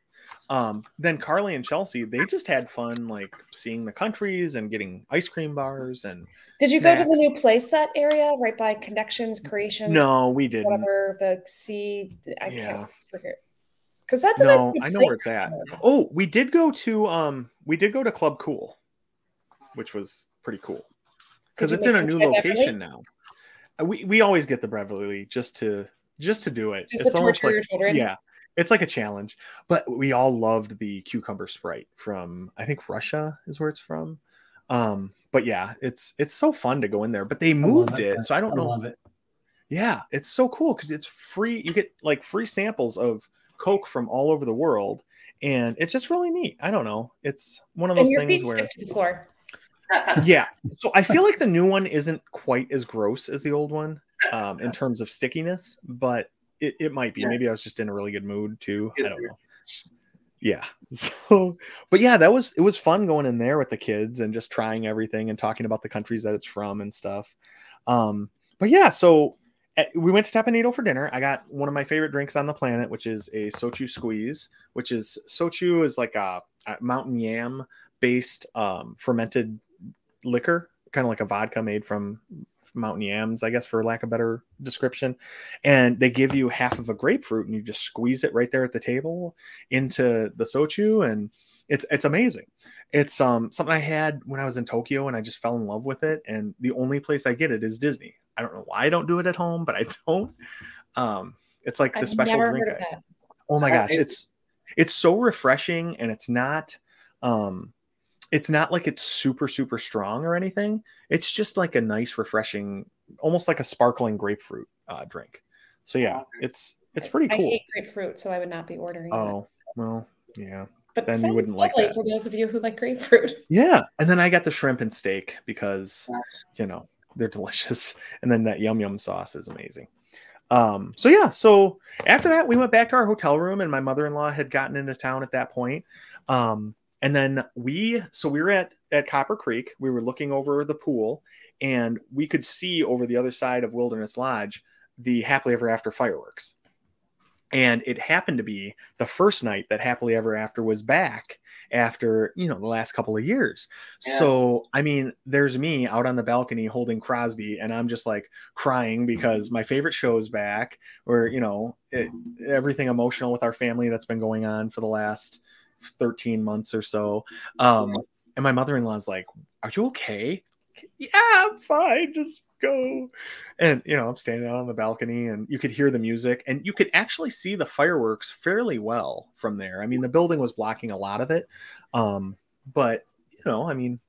Um, then Carly and Chelsea, they just had fun like seeing the countries and getting ice cream bars and Did you snacks. go to the new playset area right by Connections Creations? No, we didn't. Whatever the C I yeah. can't forget because that's no, nice I know where it's at. Oh, we did go to um, we did go to Club Cool, which was pretty cool because it's in a new location now. Uh, we we always get the Beverly just to just to do it. Just it's almost like yeah, it's like a challenge. But we all loved the cucumber sprite from I think Russia is where it's from. Um, but yeah, it's it's so fun to go in there. But they moved it, so I don't I know. It. Yeah, it's so cool because it's free. You get like free samples of Coke from all over the world, and it's just really neat. I don't know. It's one of those things where. (laughs) yeah, so I feel like the new one isn't quite as gross as the old one um, in terms of stickiness, but it, it might be. Maybe I was just in a really good mood too. I don't know. Yeah. (laughs) So, but yeah, that was it was fun going in there with the kids and just trying everything and talking about the countries that it's from and stuff. Um, but yeah, so we went to Teppan for dinner. I got one of my favorite drinks on the planet, which is a shochu squeeze, which is shochu is like a, a mountain yam based um, fermented liquor, kind of like a vodka made from mountain yams, I guess, for lack of better description. And they give you half of a grapefruit, and you just squeeze it right there at the table into the shochu, and it's it's amazing. It's um something I had when I was in Tokyo, and I just fell in love with it. And the only place I get it is Disney. I don't know why I don't do it at home, but I (laughs) don't. Um, it's like the I've special drink. I, oh my gosh, it's it's so refreshing, and it's not um it's not like it's super super strong or anything it's just like a nice refreshing almost like a sparkling grapefruit uh, drink so yeah it's it's pretty cool i hate grapefruit so i would not be ordering oh that. well yeah but then you wouldn't like that. for those of you who like grapefruit (laughs) yeah and then i got the shrimp and steak because you know they're delicious (laughs) and then that yum yum sauce is amazing um so yeah so after that we went back to our hotel room and my mother-in-law had gotten into town at that point um and then we, so we were at at Copper Creek. We were looking over the pool, and we could see over the other side of Wilderness Lodge the Happily Ever After fireworks. And it happened to be the first night that Happily Ever After was back after you know the last couple of years. Yeah. So I mean, there's me out on the balcony holding Crosby, and I'm just like crying because my favorite show is back. Or you know, it, everything emotional with our family that's been going on for the last 13 months or so. Um, and my mother in law is like, Are you okay? Yeah, I'm fine. Just go. And, you know, I'm standing out on the balcony and you could hear the music and you could actually see the fireworks fairly well from there. I mean, the building was blocking a lot of it. Um, but, you know, I mean,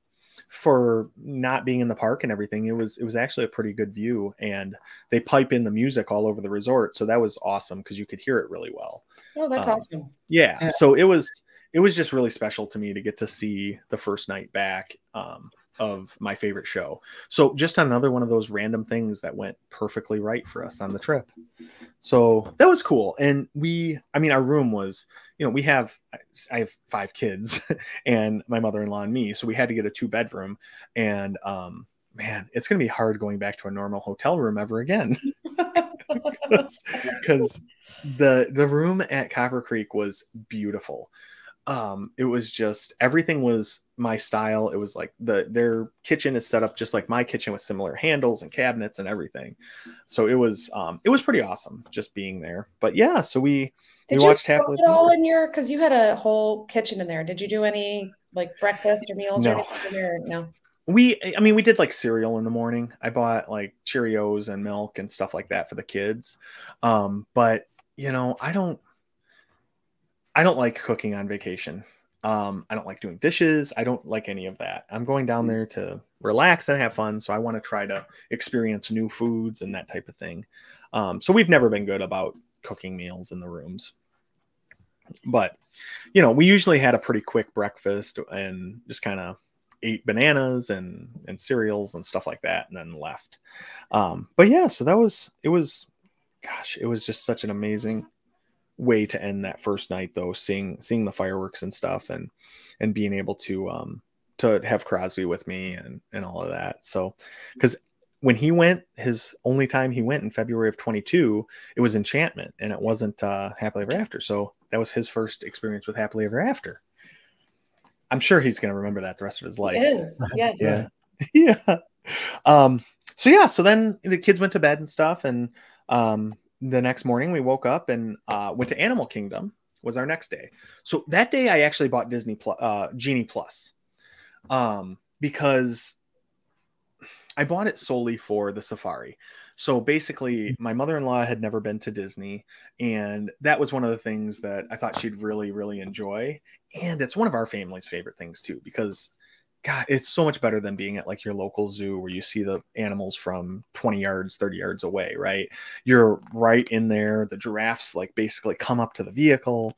for not being in the park and everything, it was it was actually a pretty good view, and they pipe in the music all over the resort, so that was awesome because you could hear it really well. Oh, that's um, awesome. Yeah, yeah, so it was it was just really special to me to get to see the first night back um, of my favorite show. So just another one of those random things that went perfectly right for us on the trip. So that was cool, and we, I mean, our room was you know, we have I have five kids (laughs) and my mother-in-law and me, so we had to get a two bedroom and um man, it's going to be hard going back to a normal hotel room ever again. (laughs) (laughs) Cuz the the room at Copper Creek was beautiful. Um it was just everything was my style. It was like the their kitchen is set up just like my kitchen with similar handles and cabinets and everything. So it was um it was pretty awesome just being there. But yeah, so we did you, you cook it all in your? Because you had a whole kitchen in there. Did you do any like breakfast or meals no. or anything in there? No. We, I mean, we did like cereal in the morning. I bought like Cheerios and milk and stuff like that for the kids. Um, but you know, I don't, I don't like cooking on vacation. Um, I don't like doing dishes. I don't like any of that. I'm going down there to relax and have fun. So I want to try to experience new foods and that type of thing. Um, so we've never been good about cooking meals in the rooms. But, you know, we usually had a pretty quick breakfast and just kind of ate bananas and and cereals and stuff like that and then left. Um, but yeah, so that was it was gosh, it was just such an amazing way to end that first night though, seeing seeing the fireworks and stuff and and being able to um to have Crosby with me and and all of that. So because when he went, his only time he went in February of 22, it was Enchantment and it wasn't uh, Happily Ever After. So that was his first experience with Happily Ever After. I'm sure he's going to remember that the rest of his life. Yes. (laughs) Yes. yeah. yeah. (laughs) Um, so yeah, so then the kids went to bed and stuff. And um, the next morning we woke up and uh, went to Animal Kingdom was our next day. So that day I actually bought Disney Plus, uh, Genie Plus um, because I bought it solely for the safari. So basically, my mother in law had never been to Disney, and that was one of the things that I thought she'd really, really enjoy. And it's one of our family's favorite things too, because God, it's so much better than being at like your local zoo where you see the animals from 20 yards, 30 yards away, right? You're right in there. The giraffes like basically come up to the vehicle.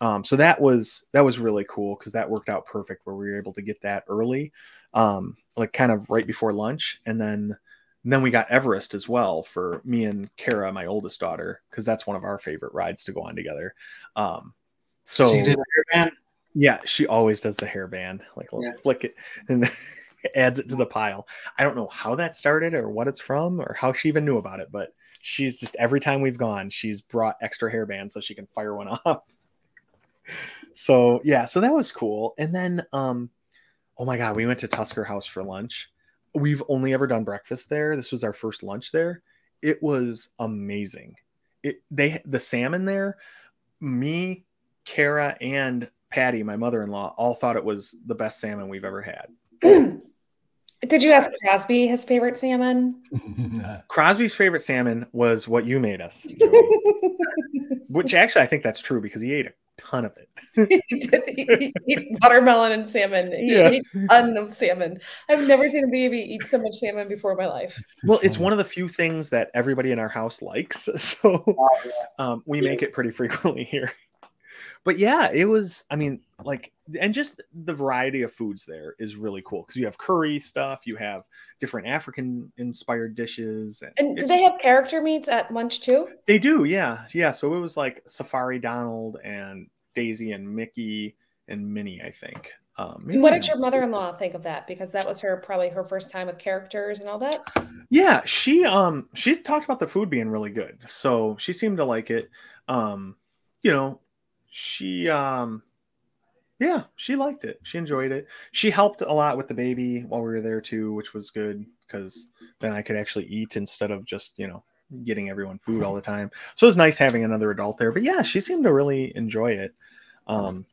Um, so that was that was really cool because that worked out perfect where we were able to get that early um, like kind of right before lunch, and then and then we got Everest as well for me and Kara, my oldest daughter, because that's one of our favorite rides to go on together. Um, so yeah, she always does the hairband, like yeah. flick it and (laughs) adds it to the pile. I don't know how that started or what it's from or how she even knew about it, but she's just every time we've gone, she's brought extra hairbands so she can fire one (laughs) off. so yeah, so that was cool. And then um oh my god, we went to Tusker House for lunch. We've only ever done breakfast there. This was our first lunch there. It was amazing. It they the salmon there, me, Kara, and Patty, my mother-in-law, all thought it was the best salmon we've ever had. (clears throat) Did you ask Crosby his favorite salmon? (laughs) Crosby's favorite salmon was what you made us, (laughs) which actually I think that's true because he ate a ton of it. (laughs) he did he eat watermelon and salmon. He yeah. ate a ton of salmon. I've never seen a baby eat so much salmon before in my life. Well, it's one of the few things that everybody in our house likes, so oh, um, we make it pretty frequently here. But yeah, it was. I mean, like, and just the variety of foods there is really cool because you have curry stuff, you have different African inspired dishes. And, and do they have character meats at lunch too? They do, yeah, yeah. So it was like Safari Donald and Daisy and Mickey and Minnie, I think. Um, what did your mother-in-law think of that? Because that was her probably her first time with characters and all that. Yeah, she um she talked about the food being really good, so she seemed to like it. Um, you know, she um yeah, she liked it. She enjoyed it. She helped a lot with the baby while we were there too, which was good because then I could actually eat instead of just, you know, getting everyone food all the time. So it was nice having another adult there. But yeah, she seemed to really enjoy it. Um,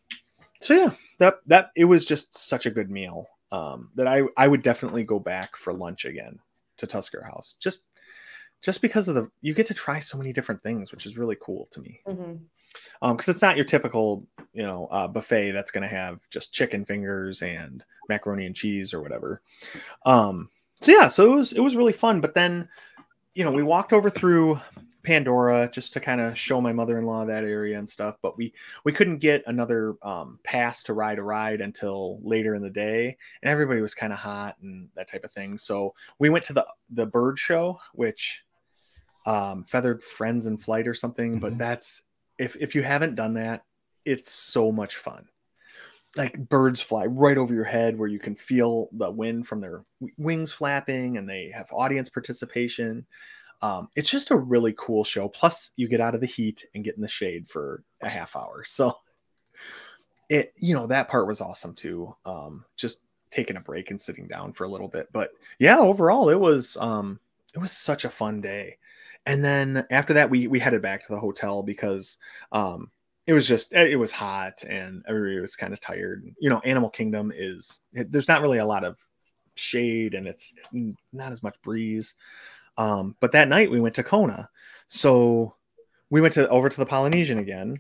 so yeah, that that it was just such a good meal um, that I I would definitely go back for lunch again to Tusker House just just because of the you get to try so many different things, which is really cool to me. Mm-hmm um because it's not your typical you know uh, buffet that's going to have just chicken fingers and macaroni and cheese or whatever. Um, so yeah, so it was it was really fun. But then, you know, we walked over through Pandora just to kind of show my mother-in-law that area and stuff. But we we couldn't get another um, pass to ride a ride until later in the day, and everybody was kind of hot and that type of thing. So we went to the the bird show, which um, feathered friends in flight or something. Mm-hmm. But that's if if you haven't done that, it's so much fun. Like birds fly right over your head, where you can feel the wind from their wings flapping, and they have audience participation. Um, it's just a really cool show. Plus, you get out of the heat and get in the shade for a half hour. (laughs) So, it you know that part was awesome too. Um, just taking a break and sitting down for a little bit. But yeah, overall, it was um, it was such a fun day and then after that we we headed back to the hotel because um it was just eh, it was hot and everybody was kind of tired. You know animal kingdom is it, there's not really a lot of shade and it's not as much breeze. Um but that night we went to kona. So we went to over to the polynesian again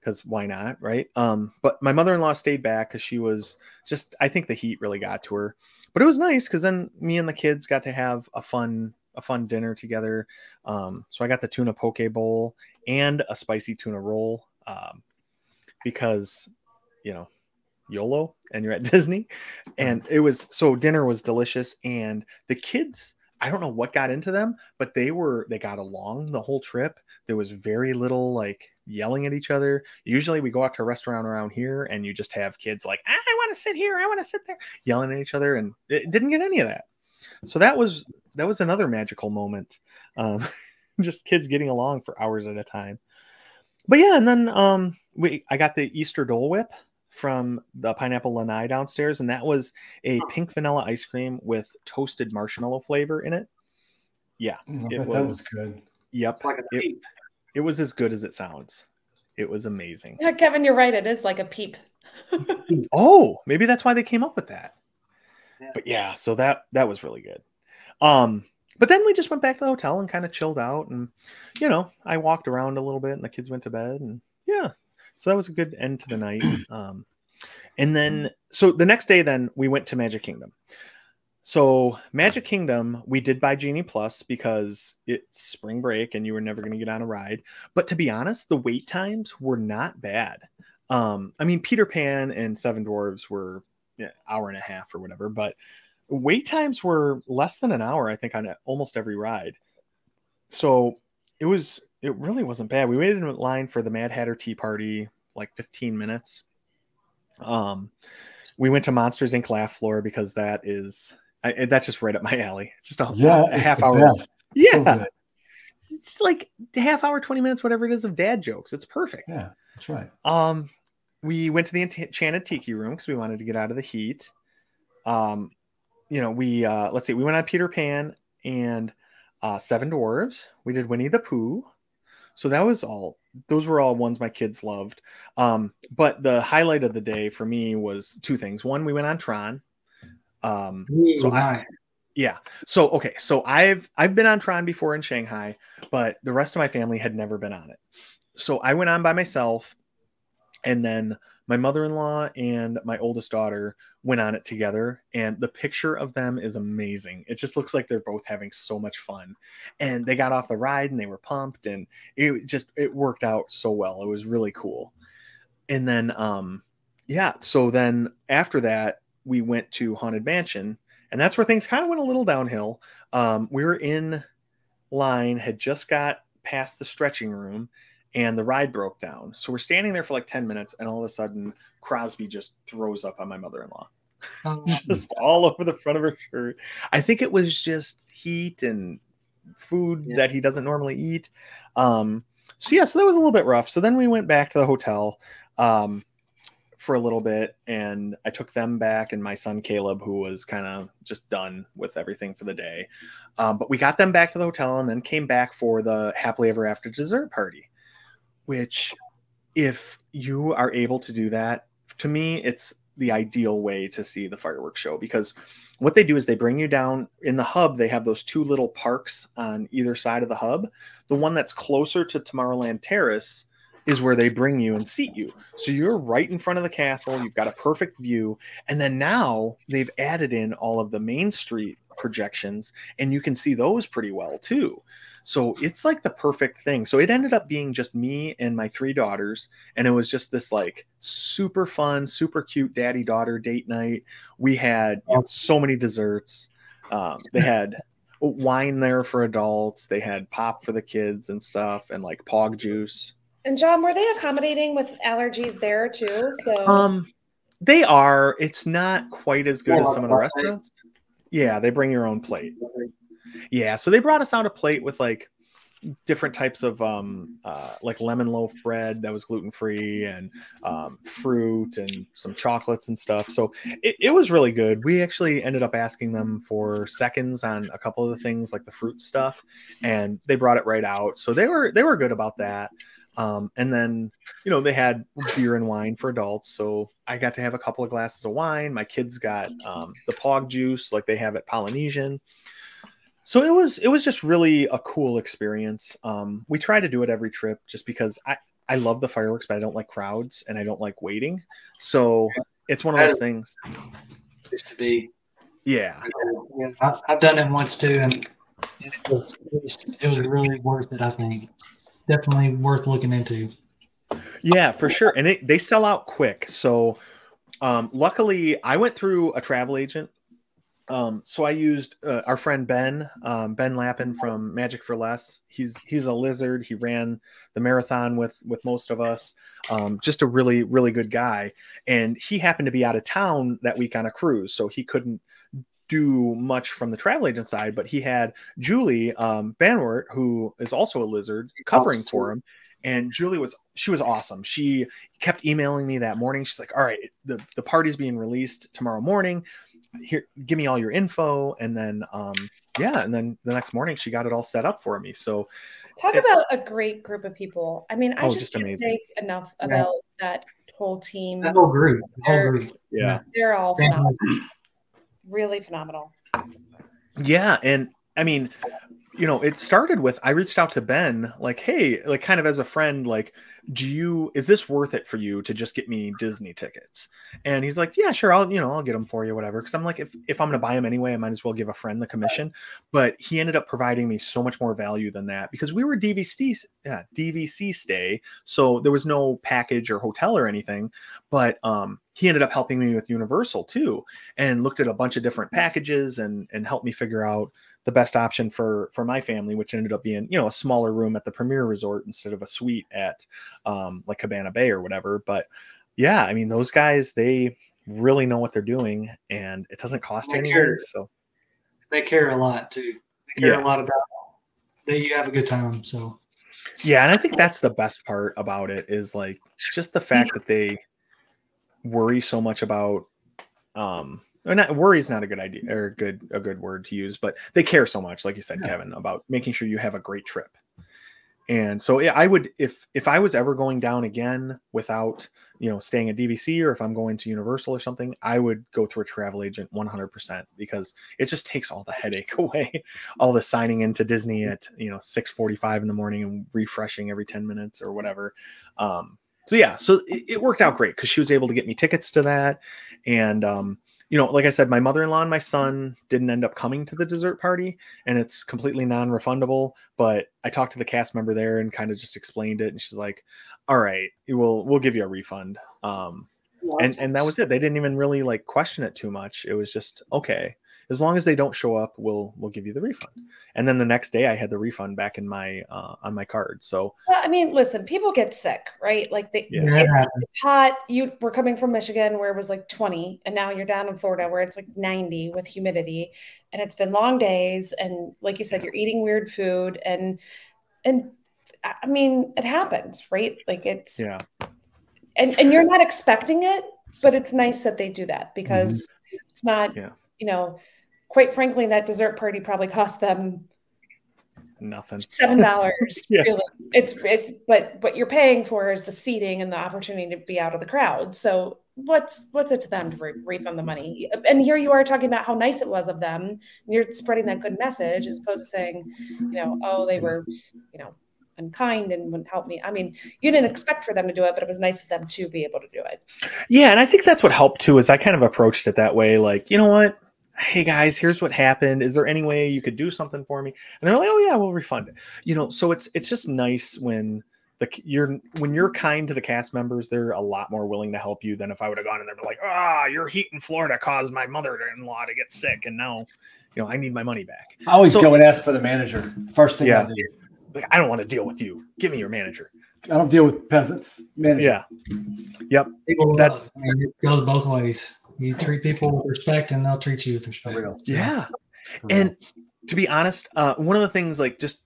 because why not right? Um but my mother-in-law stayed back because she was just i think the heat really got to her. But it was nice because then me and the kids got to have a fun a fun dinner together. Um, so I got the tuna poke bowl and a spicy tuna roll um, because, you know, YOLO and you're at (laughs) Disney. And it was so dinner was delicious. And the kids, I don't know what got into them, but they were, they got along the whole trip. There was very little like yelling at each other. Usually we go out to a restaurant around here and you just have kids like, I want to sit here, I want to sit there, yelling at each other. And it didn't get any of that. So that was that was another magical moment. Um, (laughs) just kids getting along for hours at a time. But yeah, and then um, we I got the Easter Dole Whip from the Pineapple Lanai downstairs, and that was a pink vanilla ice cream with toasted marshmallow flavor in it. Yeah, mm, it was, was, good. Yep, like it, it was as good as it sounds. It was amazing. Yeah, Kevin, you're right. It is like a peep. (laughs) oh, maybe that's why they came up with that. Yeah. But yeah, so that that was really good. Um, but then we just went back to the hotel and kind of chilled out, and you know, I walked around a little bit, and the kids went to bed, and yeah, so that was a good end to the night. (clears throat) Um, and then so the next day, then we went to Magic Kingdom. So Magic Kingdom, we did buy Genie Plus because it's spring break and you were never going to get on a ride. But to be honest, the wait times were not bad. Um, I mean, Peter Pan and Seven Dwarves were yeah, hour and a half or whatever, but wait times were less than an hour, I think, on almost every ride. So it was it really wasn't bad. We waited in line for the Mad Hatter Tea Party like 15 minutes. Um, we went to Monsters Inc. Laugh Floor because that is I, that's just right up my alley. It's just a, yeah, a half hour. Yeah. So it's like a half hour, 20 minutes, whatever it is of dad jokes. It's perfect. Yeah, that's right. Um, we went to the enchanted tiki room because we wanted to get out of the heat. Um, you know, we uh, let's see, we went on Peter Pan and uh, Seven Dwarves. We did Winnie the Pooh. So that was all. Those were all ones my kids loved. Um, but the highlight of the day for me was two things. One, we went on Tron. Um, Ooh, so nice. I, yeah. So okay. So I've I've been on Tron before in Shanghai, but the rest of my family had never been on it. So I went on by myself, and then my mother-in-law and my oldest daughter went on it together and the picture of them is amazing. It just looks like they're both having so much fun. And they got off the ride and they were pumped and it just it worked out so well. It was really cool. And then um yeah so then after that we went to haunted mansion and that's where things kind of went a little downhill. Um we were in line had just got past the stretching room and the ride broke down. So we're standing there for like 10 minutes, and all of a sudden, Crosby just throws up on my mother in law. Oh. (laughs) just all over the front of her shirt. I think it was just heat and food yeah. that he doesn't normally eat. Um, so, yeah, so that was a little bit rough. So then we went back to the hotel um, for a little bit, and I took them back and my son Caleb, who was kind of just done with everything for the day. Um, but we got them back to the hotel and then came back for the happily ever after dessert party which if you are able to do that, to me, it's the ideal way to see the fireworks show because what they do is they bring you down in the hub. They have those two little parks on either side of the hub. The one that's closer to Tomorrowland Terrace is where they bring you and seat you. So you're right in front of the castle. You've got a perfect view. And then now they've added in all of the main street projections, and you can see those pretty well too. So it's like the perfect thing. So it ended up being just me and my three daughters. And it was just this like super fun, super cute daddy daughter date night. We had you know, so many desserts. Um, they (laughs) had wine there for adults, they had pop for the kids and stuff, and like pog juice. And Jon, were they accommodating with allergies there too? So um they are. It's not quite as good as some of the restaurants. Yeah, they bring your own plate. Yeah, so they brought us out a plate with like different types of um uh like lemon loaf bread that was gluten free and um fruit and some chocolates and stuff. So it, it was really good. We actually ended up asking them for seconds on a couple of the things like the fruit stuff and they brought it right out. So they were they were good about that. Um, and then, you know, they had beer and wine for adults. So I got to have a couple of glasses of wine. My kids got um, the pog juice like they have at Polynesian so it was it was just really a cool experience. Um, we try to do it every trip just because i i love the fireworks but i don't like crowds and i don't like waiting. So it's one of those things. is to be yeah, yeah i've done it once too and it was, it was really worth it i think. Definitely worth looking into. Yeah for sure. And it, they sell out quick. So um, luckily i went through a travel agent um, so I used uh, our friend Ben, um, Ben Lappin from Magic for Less. He's he's a lizard. He ran the marathon with with most of us. Um, just a really really good guy, and he happened to be out of town that week on a cruise, so he couldn't do much from the travel agent side. But he had Julie um, Banwart, who is also a lizard, covering for him. And Julie was she was awesome. She kept emailing me that morning. She's like, "All right, the the party's being released tomorrow morning here give me all your info. And then um yeah and then the next morning she got it all set up for me. So talk it, about a great group of people. I mean i oh, just, just amazing. enough about yeah. that whole team. That whole group, whole group. yeah. They're all phenomenal. really phenomenal. Yeah and i mean you know it started with i reached out to ben like hey like kind of as a friend like do you is this worth it for you to just get me disney tickets? And he's like yeah sure i'll you know i'll get them for you whatever because i'm like if, if i'm gonna buy them anyway i might as well give a friend the commission. But he ended up providing me so much more value than that because we were dvc yeah, dvc stay so there was no package or hotel or anything but um he ended up helping me with universal too and looked at a bunch of different packages and and helped me figure out the best option for for my family, which ended up being you know a smaller room at the Premier Resort instead of a suite at um, like Cabana Bay or whatever. But yeah, I mean those guys they really know what they're doing, and it doesn't cost you anything. So they care a lot too. They care yeah. a lot about that you have a good time. So yeah, and I think that's the best part about it is like just the fact that they worry so much about um or not worry is not a good idea or a good a good word to use, but they care so much, like you said, yeah. Kevin, about making sure you have a great trip. And so yeah, I would if if I was ever going down again without you know staying at DVC or if I'm going to Universal or something, I would go through a travel agent 100% because it just takes all the headache (laughs) away, all the signing into Disney at you know 6:45 in the morning and refreshing every 10 minutes or whatever. Um, so yeah, so it, it worked out great because she was able to get me tickets to that, and um, you know, like I said, my mother in law and my son didn't end up coming to the dessert party, and it's completely non refundable. But I talked to the cast member there and kind of just explained it, and she's like, "All right, we'll we'll give you a refund." Um, and and that was it. They didn't even really like question it too much. It was just okay as long as they don't show up, we'll we'll give you the refund. And then the next day, I had the refund back in my uh, on my card. So well, I mean, listen, people get sick, right? Like they, yeah. it's, it's, hot. You were coming from Michigan where it was like 20, and now you're down in Florida where it's like 90 with humidity, and it's been long days. And like you said, you're eating weird food, and and I mean, it happens, right? Like it's yeah. And and you're not expecting it, but it's nice that they do that because mm-hmm. it's not, yeah. you know, quite frankly, that dessert party probably cost them nothing seven dollars (laughs) yeah. really. it's it's but what you're paying for is the seating and the opportunity to be out of the crowd so what's what's it to them to re- refund the money and here you are talking about how nice it was of them and you're spreading that good message as opposed to saying you know oh they were you know and kind and wouldn't help me. I mean, you didn't expect for them to do it, but it was nice of them to be able to do it. Yeah, and I think that's what helped too. Is I kind of approached it that way, like you know what, hey guys, here's what happened. Is there any way you could do something for me? And they're like, oh yeah, we'll refund it. You know, so it's it's just nice when the you're when you're kind to the cast members, they're a lot more willing to help you than if I would have gone in there and like, ah, oh, your heat in Florida caused my mother-in-law to get sick, and now, you know, I need my money back. I always so, go and ask for the manager first thing. Yeah, I, do. like I don't want to deal with you. Give me your manager. I don't deal with peasants. Manager. Yeah. Yep. People That's I mean, it goes both ways. You treat people with respect, and they'll treat you with respect. Real. Yeah. And to be honest, uh, one of the things like just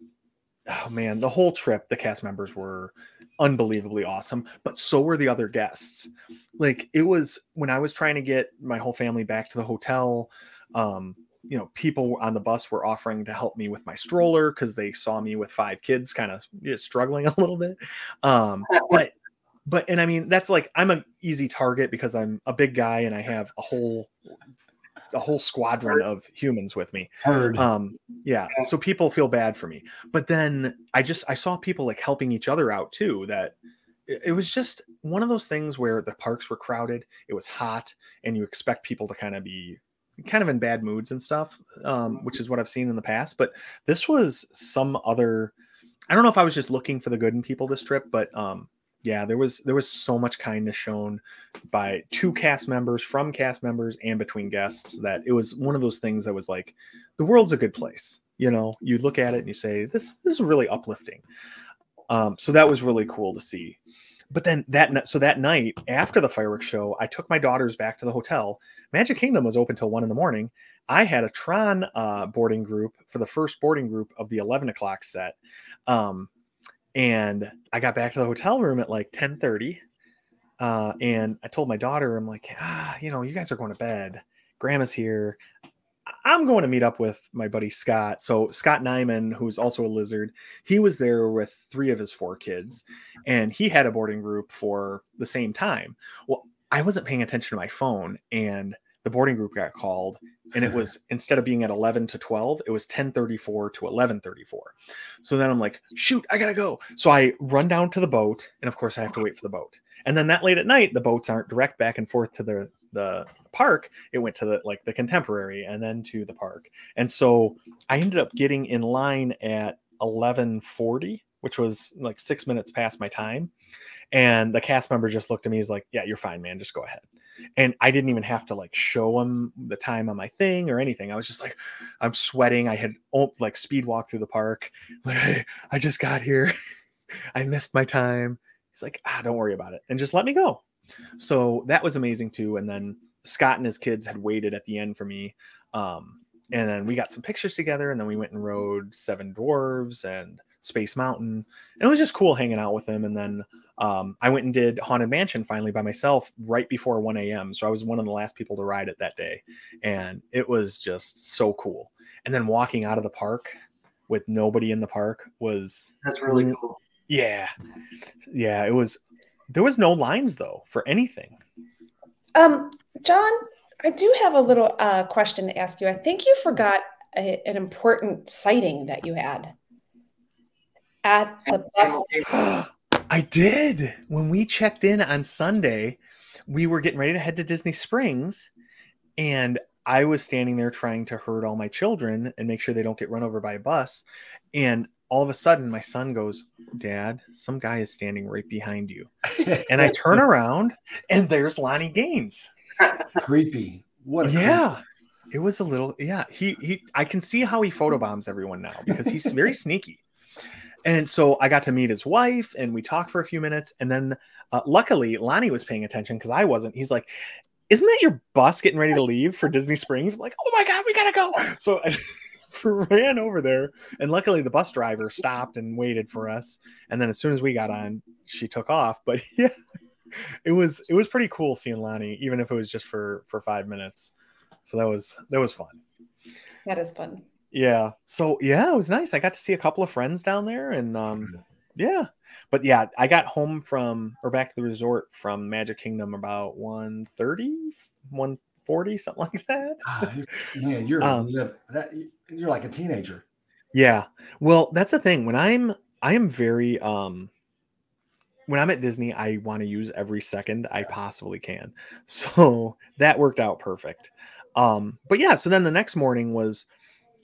oh man, the whole trip, the cast members were unbelievably awesome, but so were the other guests. Like it was when I was trying to get my whole family back to the hotel. Um, you know, people on the bus were offering to help me with my stroller because they saw me with five kids, kind of struggling (laughs) a little bit. Um, but but and I mean that's like I'm an easy target because I'm a big guy and I have a whole a whole squadron of humans with me. Heard. Um, yeah. So people feel bad for me. But then I just I saw people like helping each other out too. That it, it was just one of those things where the parks were crowded, it was hot, and you expect people to kind of be kind of in bad moods and stuff, um, which is what I've seen in the past. But this was some other. I don't know if I was just looking for the good in people this trip, but um, yeah there was there was so much kindness shown by two cast members from cast members and between guests that it was one of those things that was like the world's a good place. You know you look at it and you say this this is really uplifting. Um, so that was really cool to see. But then that so that night after the fireworks show i took my daughters back to the hotel. Magic kingdom was open till one in the morning. I had a tron uh, boarding group for the first boarding group of the 11 o'clock set. Um, and I got back to the hotel room at like 10 30. Uh, and I told my daughter, I'm like, ah, you know, you guys are going to bed. Grandma's here. I'm going to meet up with my buddy Scott. So Scott Nyman, who's also a lizard, he was there with three of his four kids, and he had a boarding group for the same time. Well, I wasn't paying attention to my phone, and the boarding group got called and it was (laughs) instead of being at 11 to 12 it was 1034 to 1134 so then i'm like shoot i gotta go. So i run down to the boat and of course i have to wait for the boat. And then that late at night the boats aren't direct back and forth to the the park. It went to the like the contemporary and then to the park. And so i ended up getting in line at 1140 which was like six minutes past my time and the cast member just looked at me he's like yeah you're fine man just go ahead and I didn't even have to like show him the time on my thing or anything. I was just like, I'm sweating. I had like speed walk through the park. (laughs) Like, I just got here. (laughs) I missed my time. He's like, ah, don't worry about it, and just let me go. So that was amazing too. And then Scott and his kids had waited at the end for me. Um, and then we got some pictures together, and then we went and rode Seven Dwarves and Space Mountain. And it was just cool hanging out with them. And then um, I went and did Haunted Mansion finally by myself right before 1 a.m. So I was one of the last people to ride it that day. And it was just so cool. And then walking out of the park with nobody in the park was that's really cool. Yeah. Yeah. It was, there was no lines though for anything. Um, Jon, I do have a little uh, question to ask you. I think you forgot a, an important sighting that you had at the bus. (gasps) I did. When we checked in on Sunday, we were getting ready to head to Disney Springs, and I was standing there trying to herd all my children and make sure they don't get run over by a bus. And all of a sudden, my son goes, Dad, some guy is standing right behind you. and I turn (laughs) around, and there's Lonnie Gaines. Creepy. What? yeah. Creep. It was a little, yeah. He he. I can see how he photobombs everyone now because he's very sneaky. And so I got to meet his wife and we talked for a few minutes. And then uh, luckily, Lonnie was paying attention because I wasn't. He's like, Isn't that your bus getting ready to leave for Disney Springs? I'm like, Oh my God, we got to go. (laughs) So I (laughs) ran over there. And luckily, the bus driver stopped and waited for us. And then as soon as we got on, she took off. But (laughs) yeah, it was it was pretty cool seeing Lonnie, even if it was just for for five minutes. So that was that was fun. That is fun. Yeah. So yeah, it was nice. I got to see a couple of friends down there and um yeah. But yeah, I got home from or back to the resort from Magic Kingdom about 130, 140, something (laughs) like that. Ah, man, you're um, that, you're like a teenager. Yeah. Well, that's the thing. When I'm I am very um when I'm at Disney, I want to use every second I possibly can. (laughs) So that worked out perfect. Um, but yeah, so then the next morning was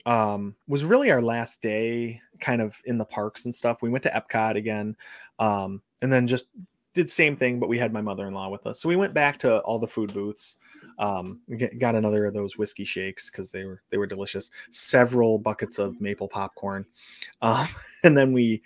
um was really our last day kind of in the parks and stuff. We went to Epcot again. Um, and then just did same thing, but we had my mother-in-law with us. So we went back to all the food booths. Um, got another of those whiskey shakes because they were they were delicious. Several buckets of maple popcorn, (laughs) um, and then we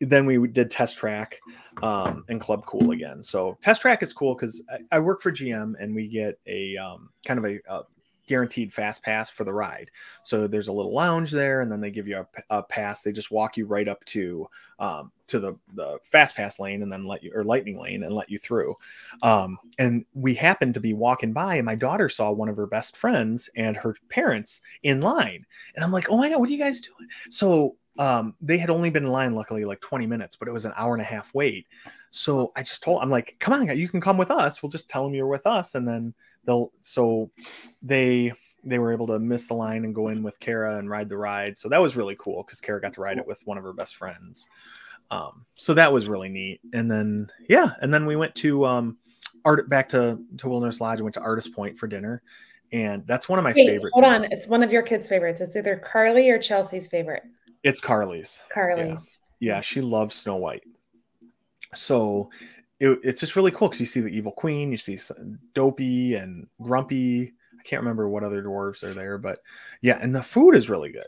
then we did test track um, and club cool again so test track is cool because I, I, work for gm and we get a um, kind of a, a, guaranteed fast pass for the ride. So there's a little lounge there, and then they give you a, a pass. They just walk you right up to um, to the the fast pass lane, and then let you or lightning lane and let you through. Um, and we happened to be walking by, and my daughter saw one of her best friends and her parents in line, and I'm like, oh my god, what are you guys doing? So um, they had only been in line, luckily, like 20 minutes, but it was an hour and a half wait. So I just told, I'm like, come on, you can come with us. We'll just tell them you're with us, and then they'll so they they were able to miss the line and go in with Kara and ride the ride. So that was really cool because Kara got to ride it with one of her best friends. Um, so that was really neat. And then yeah, and then we went to um, art back to to Wilderness Lodge and went to Artist Point for dinner. And that's one of my Wait, favorite. Hold on, it's one of your kids' favorites. It's either Carly or Chelsea's favorite. It's Carly's. Carly's. Yeah, yeah she loves Snow White. So it, it's just really cool because you see the evil queen, you see Dopey and Grumpy. I can't remember what other dwarves are there, but yeah, and the food is really good.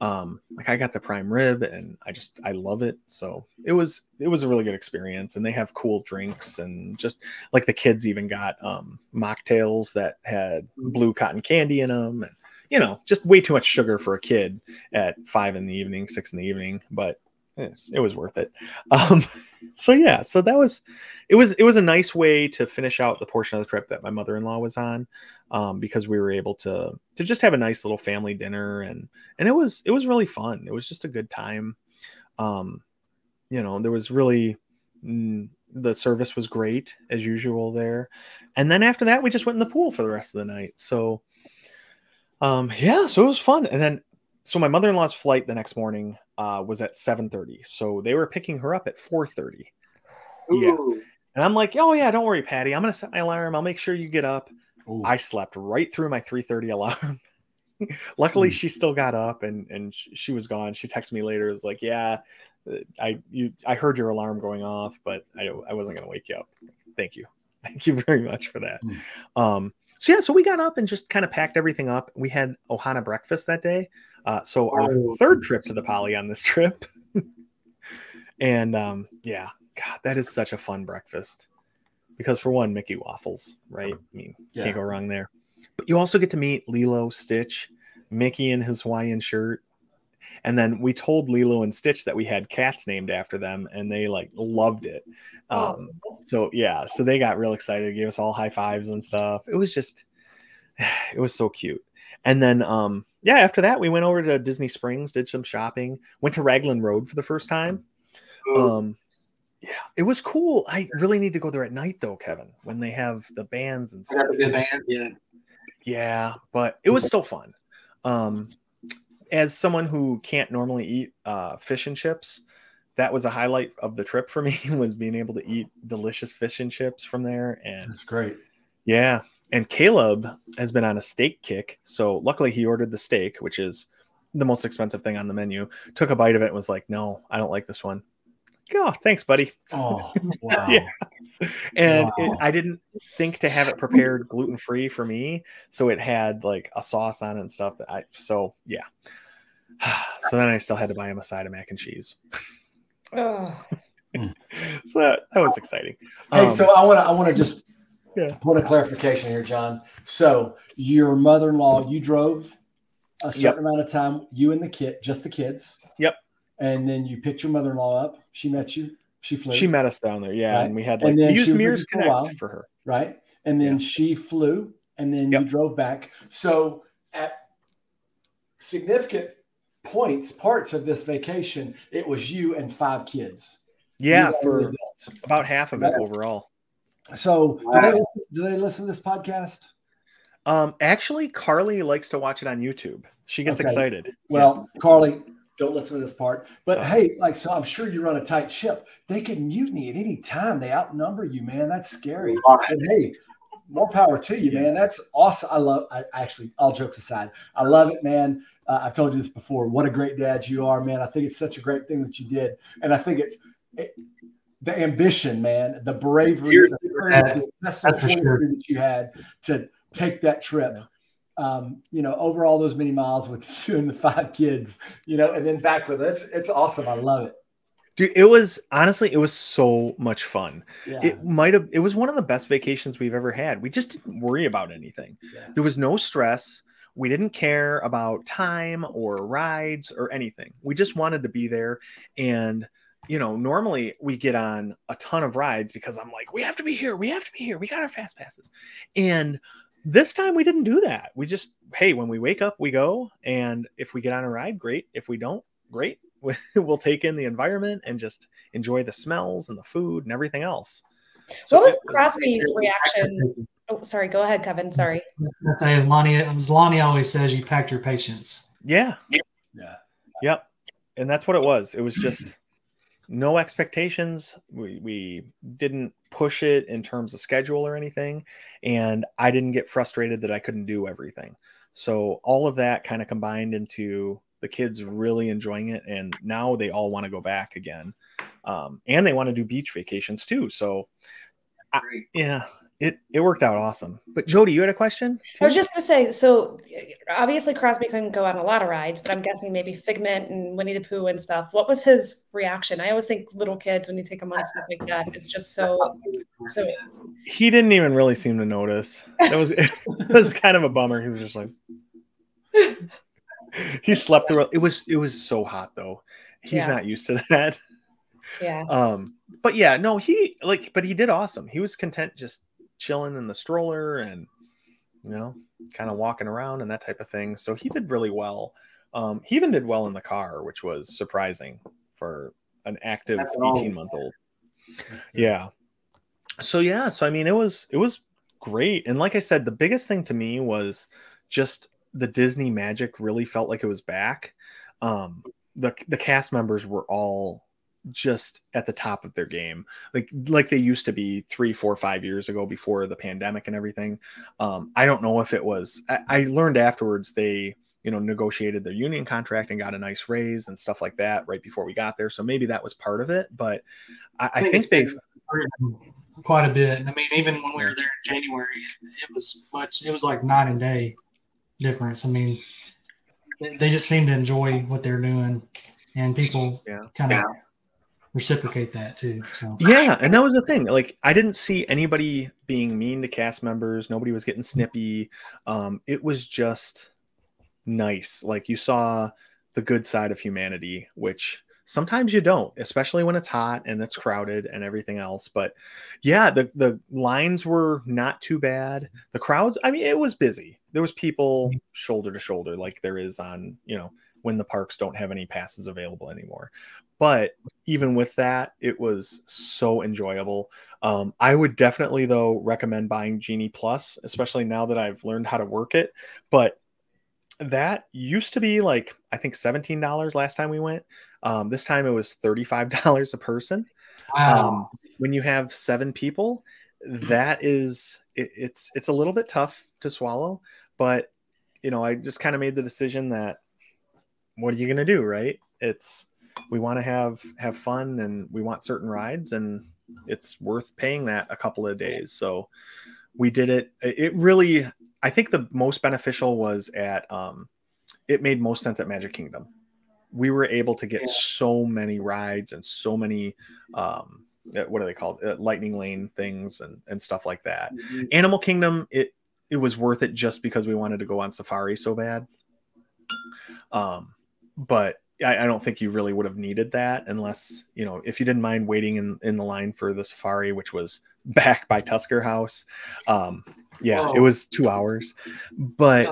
Um, like I got the prime rib, and I just I love it. So it was it was a really good experience, and they have cool drinks and just like the kids even got um mocktails that had blue cotton candy in them, and you know just way too much sugar for a kid at five in the evening, six in the evening, but it was worth it. (laughs) Um, so yeah, so that was it was it was a nice way to finish out the portion of the trip that my mother in law was on, um, because we were able to to just have a nice little family dinner and and it was it was really fun. It was just a good time. Um, you know, there was really mm, the service was great as usual there, and then after that we just went in the pool for the rest of the night. So, um, yeah, so it was fun. And then so my mother-in-law's flight the next morning uh, was at 7:30. So they were picking her up at 4:30. Yeah. And I'm like, "Oh yeah, don't worry, Patty. I'm going to set my alarm. I'll make sure you get up." Ooh. I slept right through my 3:30 alarm. (laughs) Luckily, mm. she still got up and and she was gone. She texted me later. It was like, "Yeah, uh, I you I heard your alarm going off, but I I wasn't going to wake you up. Thank you, (laughs) thank you very much for that." Mm. Um, so yeah, so we got up and just kind of packed everything up. We had Ohana breakfast that day. Uh, so our oh. third trip to the Poly on this trip, (laughs) and um, yeah, God, that is such a fun breakfast because for one, Mickey waffles, right? I mean, yeah. can't go wrong there. But you also get to meet Lilo, Stitch, Mickey in his Hawaiian shirt, and then we told Lilo and Stitch that we had cats named after them, and they like loved it. Oh. Um, so yeah, so they got real excited, gave us all high fives and stuff. It was just, (sighs) it was so cute. And then, um, yeah, after that, we went over to Disney Springs, did some shopping, went to Raglan Road for the first time. Um, yeah, it was cool. I really need to go there at night though, Kevin, when they have the bands and stuff. band, yeah. Yeah, but it was still fun. Um, as someone who can't normally eat uh, fish and chips, that was a highlight of the trip for me (laughs) was being able to eat delicious fish and chips from there. And that's great. Yeah. And Caleb has been on a steak kick. So luckily he ordered the steak, which is the most expensive thing on the menu. Took a bite of it and was like, no, I don't like this one. Oh, thanks, buddy. Oh, (laughs) wow. yeah. And wow. It, I didn't think to have it prepared gluten free for me. So it had like a sauce on it and stuff that I, so yeah. (sighs) so then I still had to buy him a side of mac and cheese. oh. (laughs) so that, that was exciting. Hey, um, so I want to I want to just yeah. point a clarification here, Jon. So your mother-in-law, you drove a certain yep. amount of time, you and the kid, just the kids. Yep. And then you picked your mother-in-law up. She met you. She flew. She met us down there, yeah, right? and we had like and then used Mears Connect for her, right? And then yeah. she flew, and then yep. you drove back. So at significant points, parts of this vacation, it was you and five kids. Yeah, for about half of it overall. So, wow. do, they listen, do they listen to this podcast? Um, actually, Carly likes to watch it on YouTube. She gets okay. excited. Well, yeah. Carly, don't listen to this part. But uh, hey, like, so I'm sure you run a tight ship. They can mutiny at any time. They outnumber you, man. That's scary. But hey, more power to you, man. That's awesome. I love. I actually, all jokes aside, I love it, man. Uh, I've told you this before. What a great dad you are, man. I think it's such a great thing that you did, and I think it's it, the ambition, man, the bravery, the courage, the sure. that you had to take that trip. Um, you know, over all those many miles with (laughs) you and the five kids, you know, and then back with it. It's it's awesome. I love it. Dude, it was honestly, it was so much fun. Yeah. It might have, it was one of the best vacations we've ever had. We just didn't worry about anything. Yeah. There was no stress. We didn't care about time or rides or anything. We just wanted to be there. And, you know, normally we get on a ton of rides because I'm like, we have to be here. We have to be here. We got our fast passes. And this time we didn't do that. We just, hey, when we wake up, we go. And if we get on a ride, great. If we don't, great (laughs) we'll take in the environment and just enjoy the smells and the food and everything else. So what was Crosby's reaction? Oh, sorry. Go ahead, Kevin. Sorry. say as Lonnie, as Lonnie always says, you packed your patience. Yeah. Yeah. Yep. And that's what it was. It was just no expectations. We, we didn't push it in terms of schedule or anything. And I didn't get frustrated that I couldn't do everything. So all of that kind of combined into the kids really enjoying it and now they all want to go back again um, and they want to do beach vacations too so I, yeah it it worked out awesome. But jody you had a question too? i was just going to say so obviously crosby couldn't go on a lot of rides but i'm guessing maybe figment and winnie the pooh and stuff. What was his reaction? I always think little kids when you take them on stuff like that it's just so so he didn't even really seem to notice. It was (laughs) it was kind of a bummer. He was just like (laughs) he slept through it. Was it was so hot though. He's yeah. not used to (laughs) that. Yeah. Um but yeah no he like but he did awesome. He was content just chilling in the stroller and you know kind of walking around and that type of thing. So he did really well. Um he even did well in the car which was surprising for an active 18 month old yeah. So yeah so i mean it was it was great. And like i said the biggest thing to me was just the Disney magic really felt like it was back. Um, the the cast members were all just at the top of their game, like like they used to be three, four, five years ago before the pandemic and everything. Um, I don't know if it was. I, I learned afterwards they you know negotiated their union contract and got a nice raise and stuff like that right before we got there. So maybe that was part of it. But I, I think, think they've quite a bit. I mean, even when we were there in January, it was much. It was like night and day difference. I mean, they just seem to enjoy what they're doing, and people yeah. kind of yeah. reciprocate that too. So yeah, and that was the thing. Like, I didn't see anybody being mean to cast members. Nobody was getting snippy. Um, it was just nice. Like you saw the good side of humanity, which sometimes you don't especially when it's hot and it's crowded and everything else but yeah the the lines were not too bad the crowds i mean it was busy there was people mm-hmm. shoulder to shoulder like there is on you know when the parks don't have any passes available anymore. But even with that it was so enjoyable. Um, i would definitely though recommend buying genie plus especially now that i've learned how to work it. But that used to be like i think $17 last time we went. Um, this time it was $35 (laughs) a person. Wow. Um, when you have seven people that is it, it's it's a little bit tough to swallow but you know, I just kind of made the decision that what are you going to do, right? It's we want to have have fun and we want certain rides and it's worth paying that a couple of days. So we did it. It really I think the most beneficial was at um it made most sense at Magic Kingdom. We were able to get so many rides and so many um what are they called uh, lightning lane things and and stuff like that. Mm-hmm. Animal Kingdom it it was worth it just because we wanted to go on safari so bad. Um, but I, I, don't think you really would have needed that unless you know if you didn't mind waiting in in the line for the safari, which was (laughs) back by Tusker House. Um, yeah, oh. it was two hours, but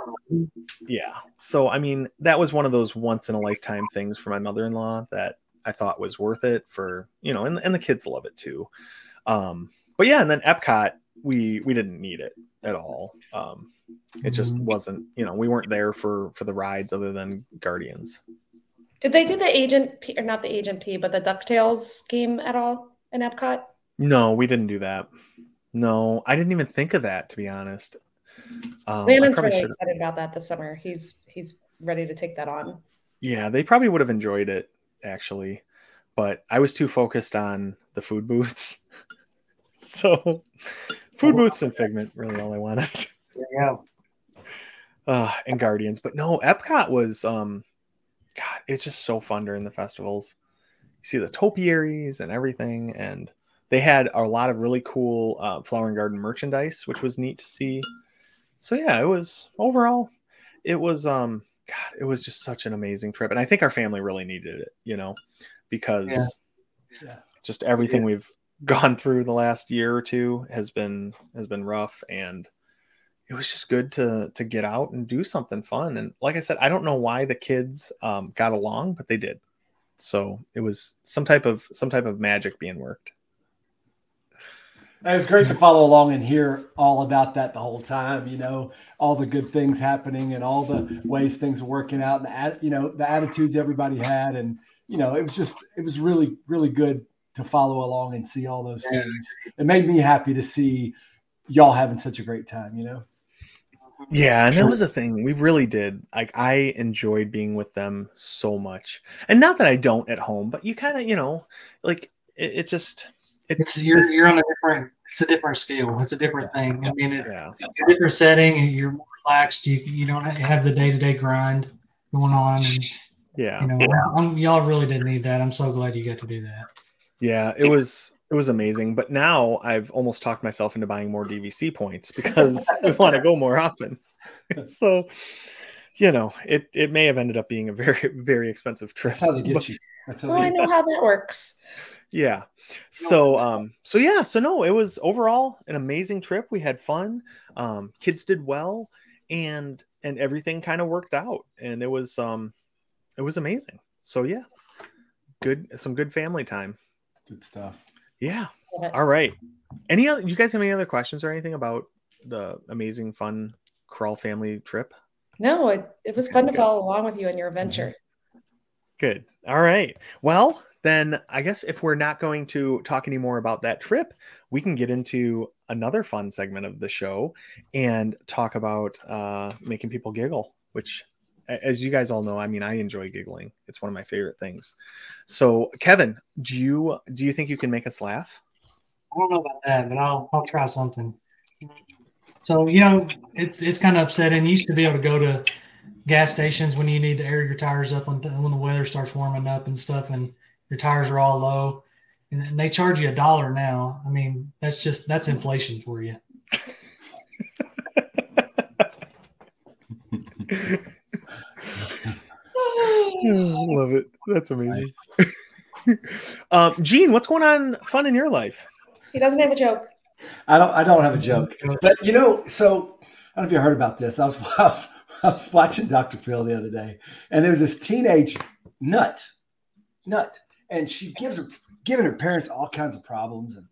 yeah. So I mean, that was one of those once in a lifetime things for my mother in law that I thought was worth it for you know, and and the kids love it too. Um, but yeah, and then Epcot, we we didn't need it at all. Um, it just wasn't, you know, we weren't there for for the rides other than Guardians. Did they do the Agent P or not the Agent P, but the Ducktales game at all in Epcot? No, we didn't do that. No, I didn't even think of that to be honest. Um, Landon's really should've... excited about that this summer. He's he's ready to take that on. Yeah, they probably would have enjoyed it actually, but I was too focused on the food booths. (laughs) so, food booths and Figment really all I wanted. Yeah. (laughs) Uh, and Guardians, but no, Epcot was um, God, it's just so fun during the festivals. You see the topiaries and everything, and they had a lot of really cool uh, flower and garden merchandise, which was neat to see. So yeah, it was overall, it was um, God, it was just such an amazing trip, and I think our family really needed it, you know, because yeah. Yeah. just everything yeah. we've gone through the last year or two has been has been rough, and it was just good to to get out and do something fun. And like I said, I don't know why the kids um, got along, but they did. So it was some type of some type of magic being worked. It was great to follow along and hear all about that the whole time. You know, all the good things happening and all the ways things are working out, and you know the attitudes everybody had, and you know it was just it was really really good to follow along and see all those things. It made me happy to see y'all having such a great time. You know. Yeah, and that was a thing. We really did. Like I enjoyed being with them so much. And not that I don't at home, but you kind of, you know, like it, it just it's, it's you're you're on a different it's a different scale. It's a different thing. I mean, it, yeah. a different setting. And you're more relaxed. You you don't have the day to day grind going on. And, yeah, you know, I'm, y'all really did need that. I'm so glad you got to do that. Yeah, it was it was amazing. But now I've almost talked myself into buying more DVC points because (laughs) we want to go more often. (laughs) so, you know, it it may have ended up being a very very expensive trip. That's how they get but, you. That's how well, I know how that works yeah so um so yeah so no it was overall an amazing trip we had fun um kids did well and and everything kind of worked out and it was um it was amazing so yeah good some good family time good stuff. Yeah. All right. Any other you guys have any other questions or anything about the amazing fun Krull family trip? No it, it was fun to follow along with you on your adventure. Good. All right. Well then I guess if we're not going to talk anymore about that trip, we can get into another fun segment of the show and talk about uh, making people giggle, which, as you guys all know, I mean, I enjoy giggling. It's one of my favorite things. So, Kevin, do you do you think you can make us laugh? I don't know about that, but I'll I'll try something. So you know, it's it's kind of upsetting. You used to be able to go to gas stations when you need to air your tires up when, when the weather starts warming up and stuff, and your tires are all low, and they charge you a dollar now. I mean, that's just that's inflation for you. (laughs) (laughs) love it. That's amazing. (laughs) um, Gene, what's going on fun in your life? He doesn't have a joke. I don't. I don't have a joke. But you know, so I don't know if you heard about this. I was, (laughs) I was, I was watching Dr. Phil the other day, and there was this teenage nut, nut, and she gives her giving her parents all kinds of problems and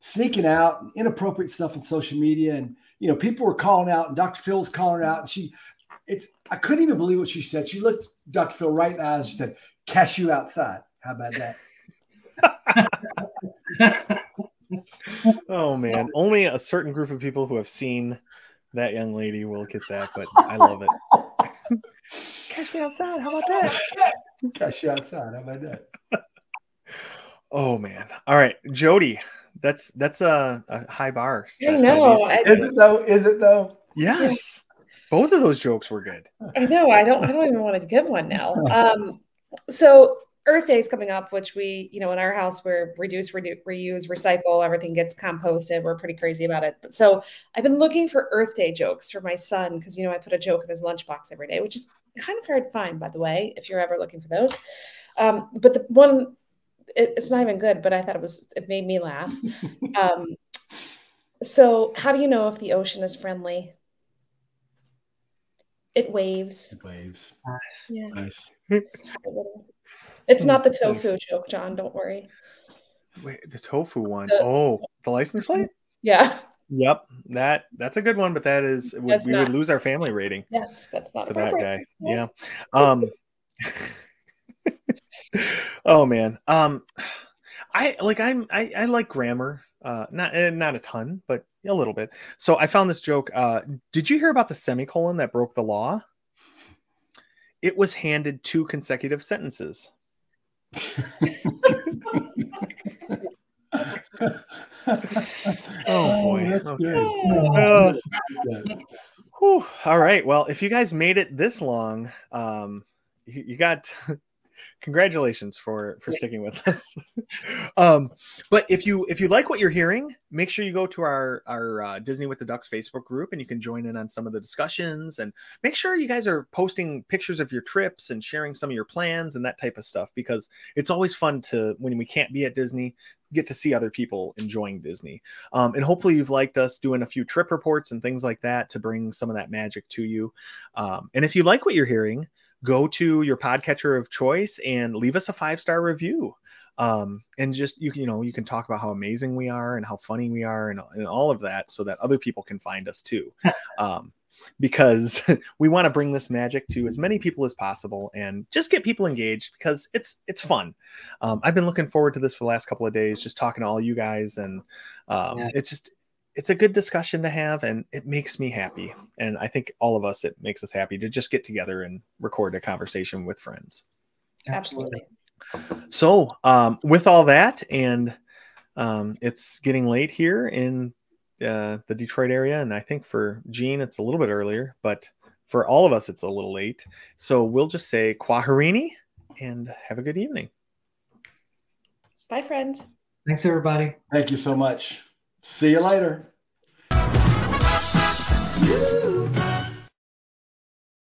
sneaking out and inappropriate stuff on social media and you know people were calling out and dr phil's calling her out and she it's i couldn't even believe what she said. She looked dr. Phil right in the eyes and she said cashew outside. How about that? (laughs) Oh man. Only a certain group of people who have seen that young lady will get that but i love it. (laughs) Cash me outside. How about that? cash you outside. How about that? (laughs) Oh man! All right, Jody, that's that's a, a high bar. I know. is it though? Is it though? Yes. Both of those jokes were good. I know. I don't. I don't even want to give one now. (laughs) Um, so Earth Day is coming up, which we, you know, in our house we're reduce, redu- reuse, recycle. Everything gets composted. We're pretty crazy about it. So I've been looking for Earth Day jokes for my son because you know I put a joke in his lunchbox every day, which is kind of hard to find, by the way, if you're ever looking for those. Um, but the one it, it's not even good, but I thought it was it made me laugh. (laughs) um, so, how do you know if the ocean is friendly? It waves. It waves. Nice. Yeah. Nice. It's not the tofu joke, Jon. Don't worry. Wait, the tofu one. The, oh, the license plate. Yeah. Yep, that that's a good one, but that is we not, would lose our family rating. Yes, that's not for that guy. Yeah. yeah. Um. (laughs) oh man. Um, I like I'm I, I like grammar. Uh, not eh, not a ton, but a little bit. So I found this joke. Uh, did you hear about the semicolon that broke the law? It was handed two consecutive sentences. (laughs) oh boy, that's Okay. good. Uh, Whew. All right. Well, if you guys made it this long, um, you, you got congratulations for for sticking with us. (laughs) um, but if you if you like what you're hearing, make sure you go to our our uh, Disney with the Ducks Facebook group and you can join in on some of the discussions and make sure you guys are posting pictures of your trips and sharing some of your plans and that type of stuff because it's always fun to when we can't be at Disney get to see other people enjoying Disney. Um, and hopefully you've liked us doing a few trip reports and things like that to bring some of that magic to you. Um, and if you like what you're hearing, go to your podcatcher of choice and leave us a five star review. Um, and just you you know you can talk about how amazing we are and how funny we are and, and all of that so that other people can find us too. (laughs) Um, because (laughs) we want to bring this magic to as many people as possible and just get people engaged because it's it's fun. Um, I've been looking forward to this for the last couple of days, just talking to all you guys, and um, Yeah. it's just it's a good discussion to have, and it makes me happy, and I think all of us it makes us happy to just get together and record a conversation with friends. Absolutely. So, um, with all that, and um, it's getting late here in uh, the Detroit area, and I think for Gene it's a little bit earlier, but for all of us it's a little late. So we'll just say Kwaharini and have a good evening. Bye, friends. Thanks, everybody. Thank you so much. See you later.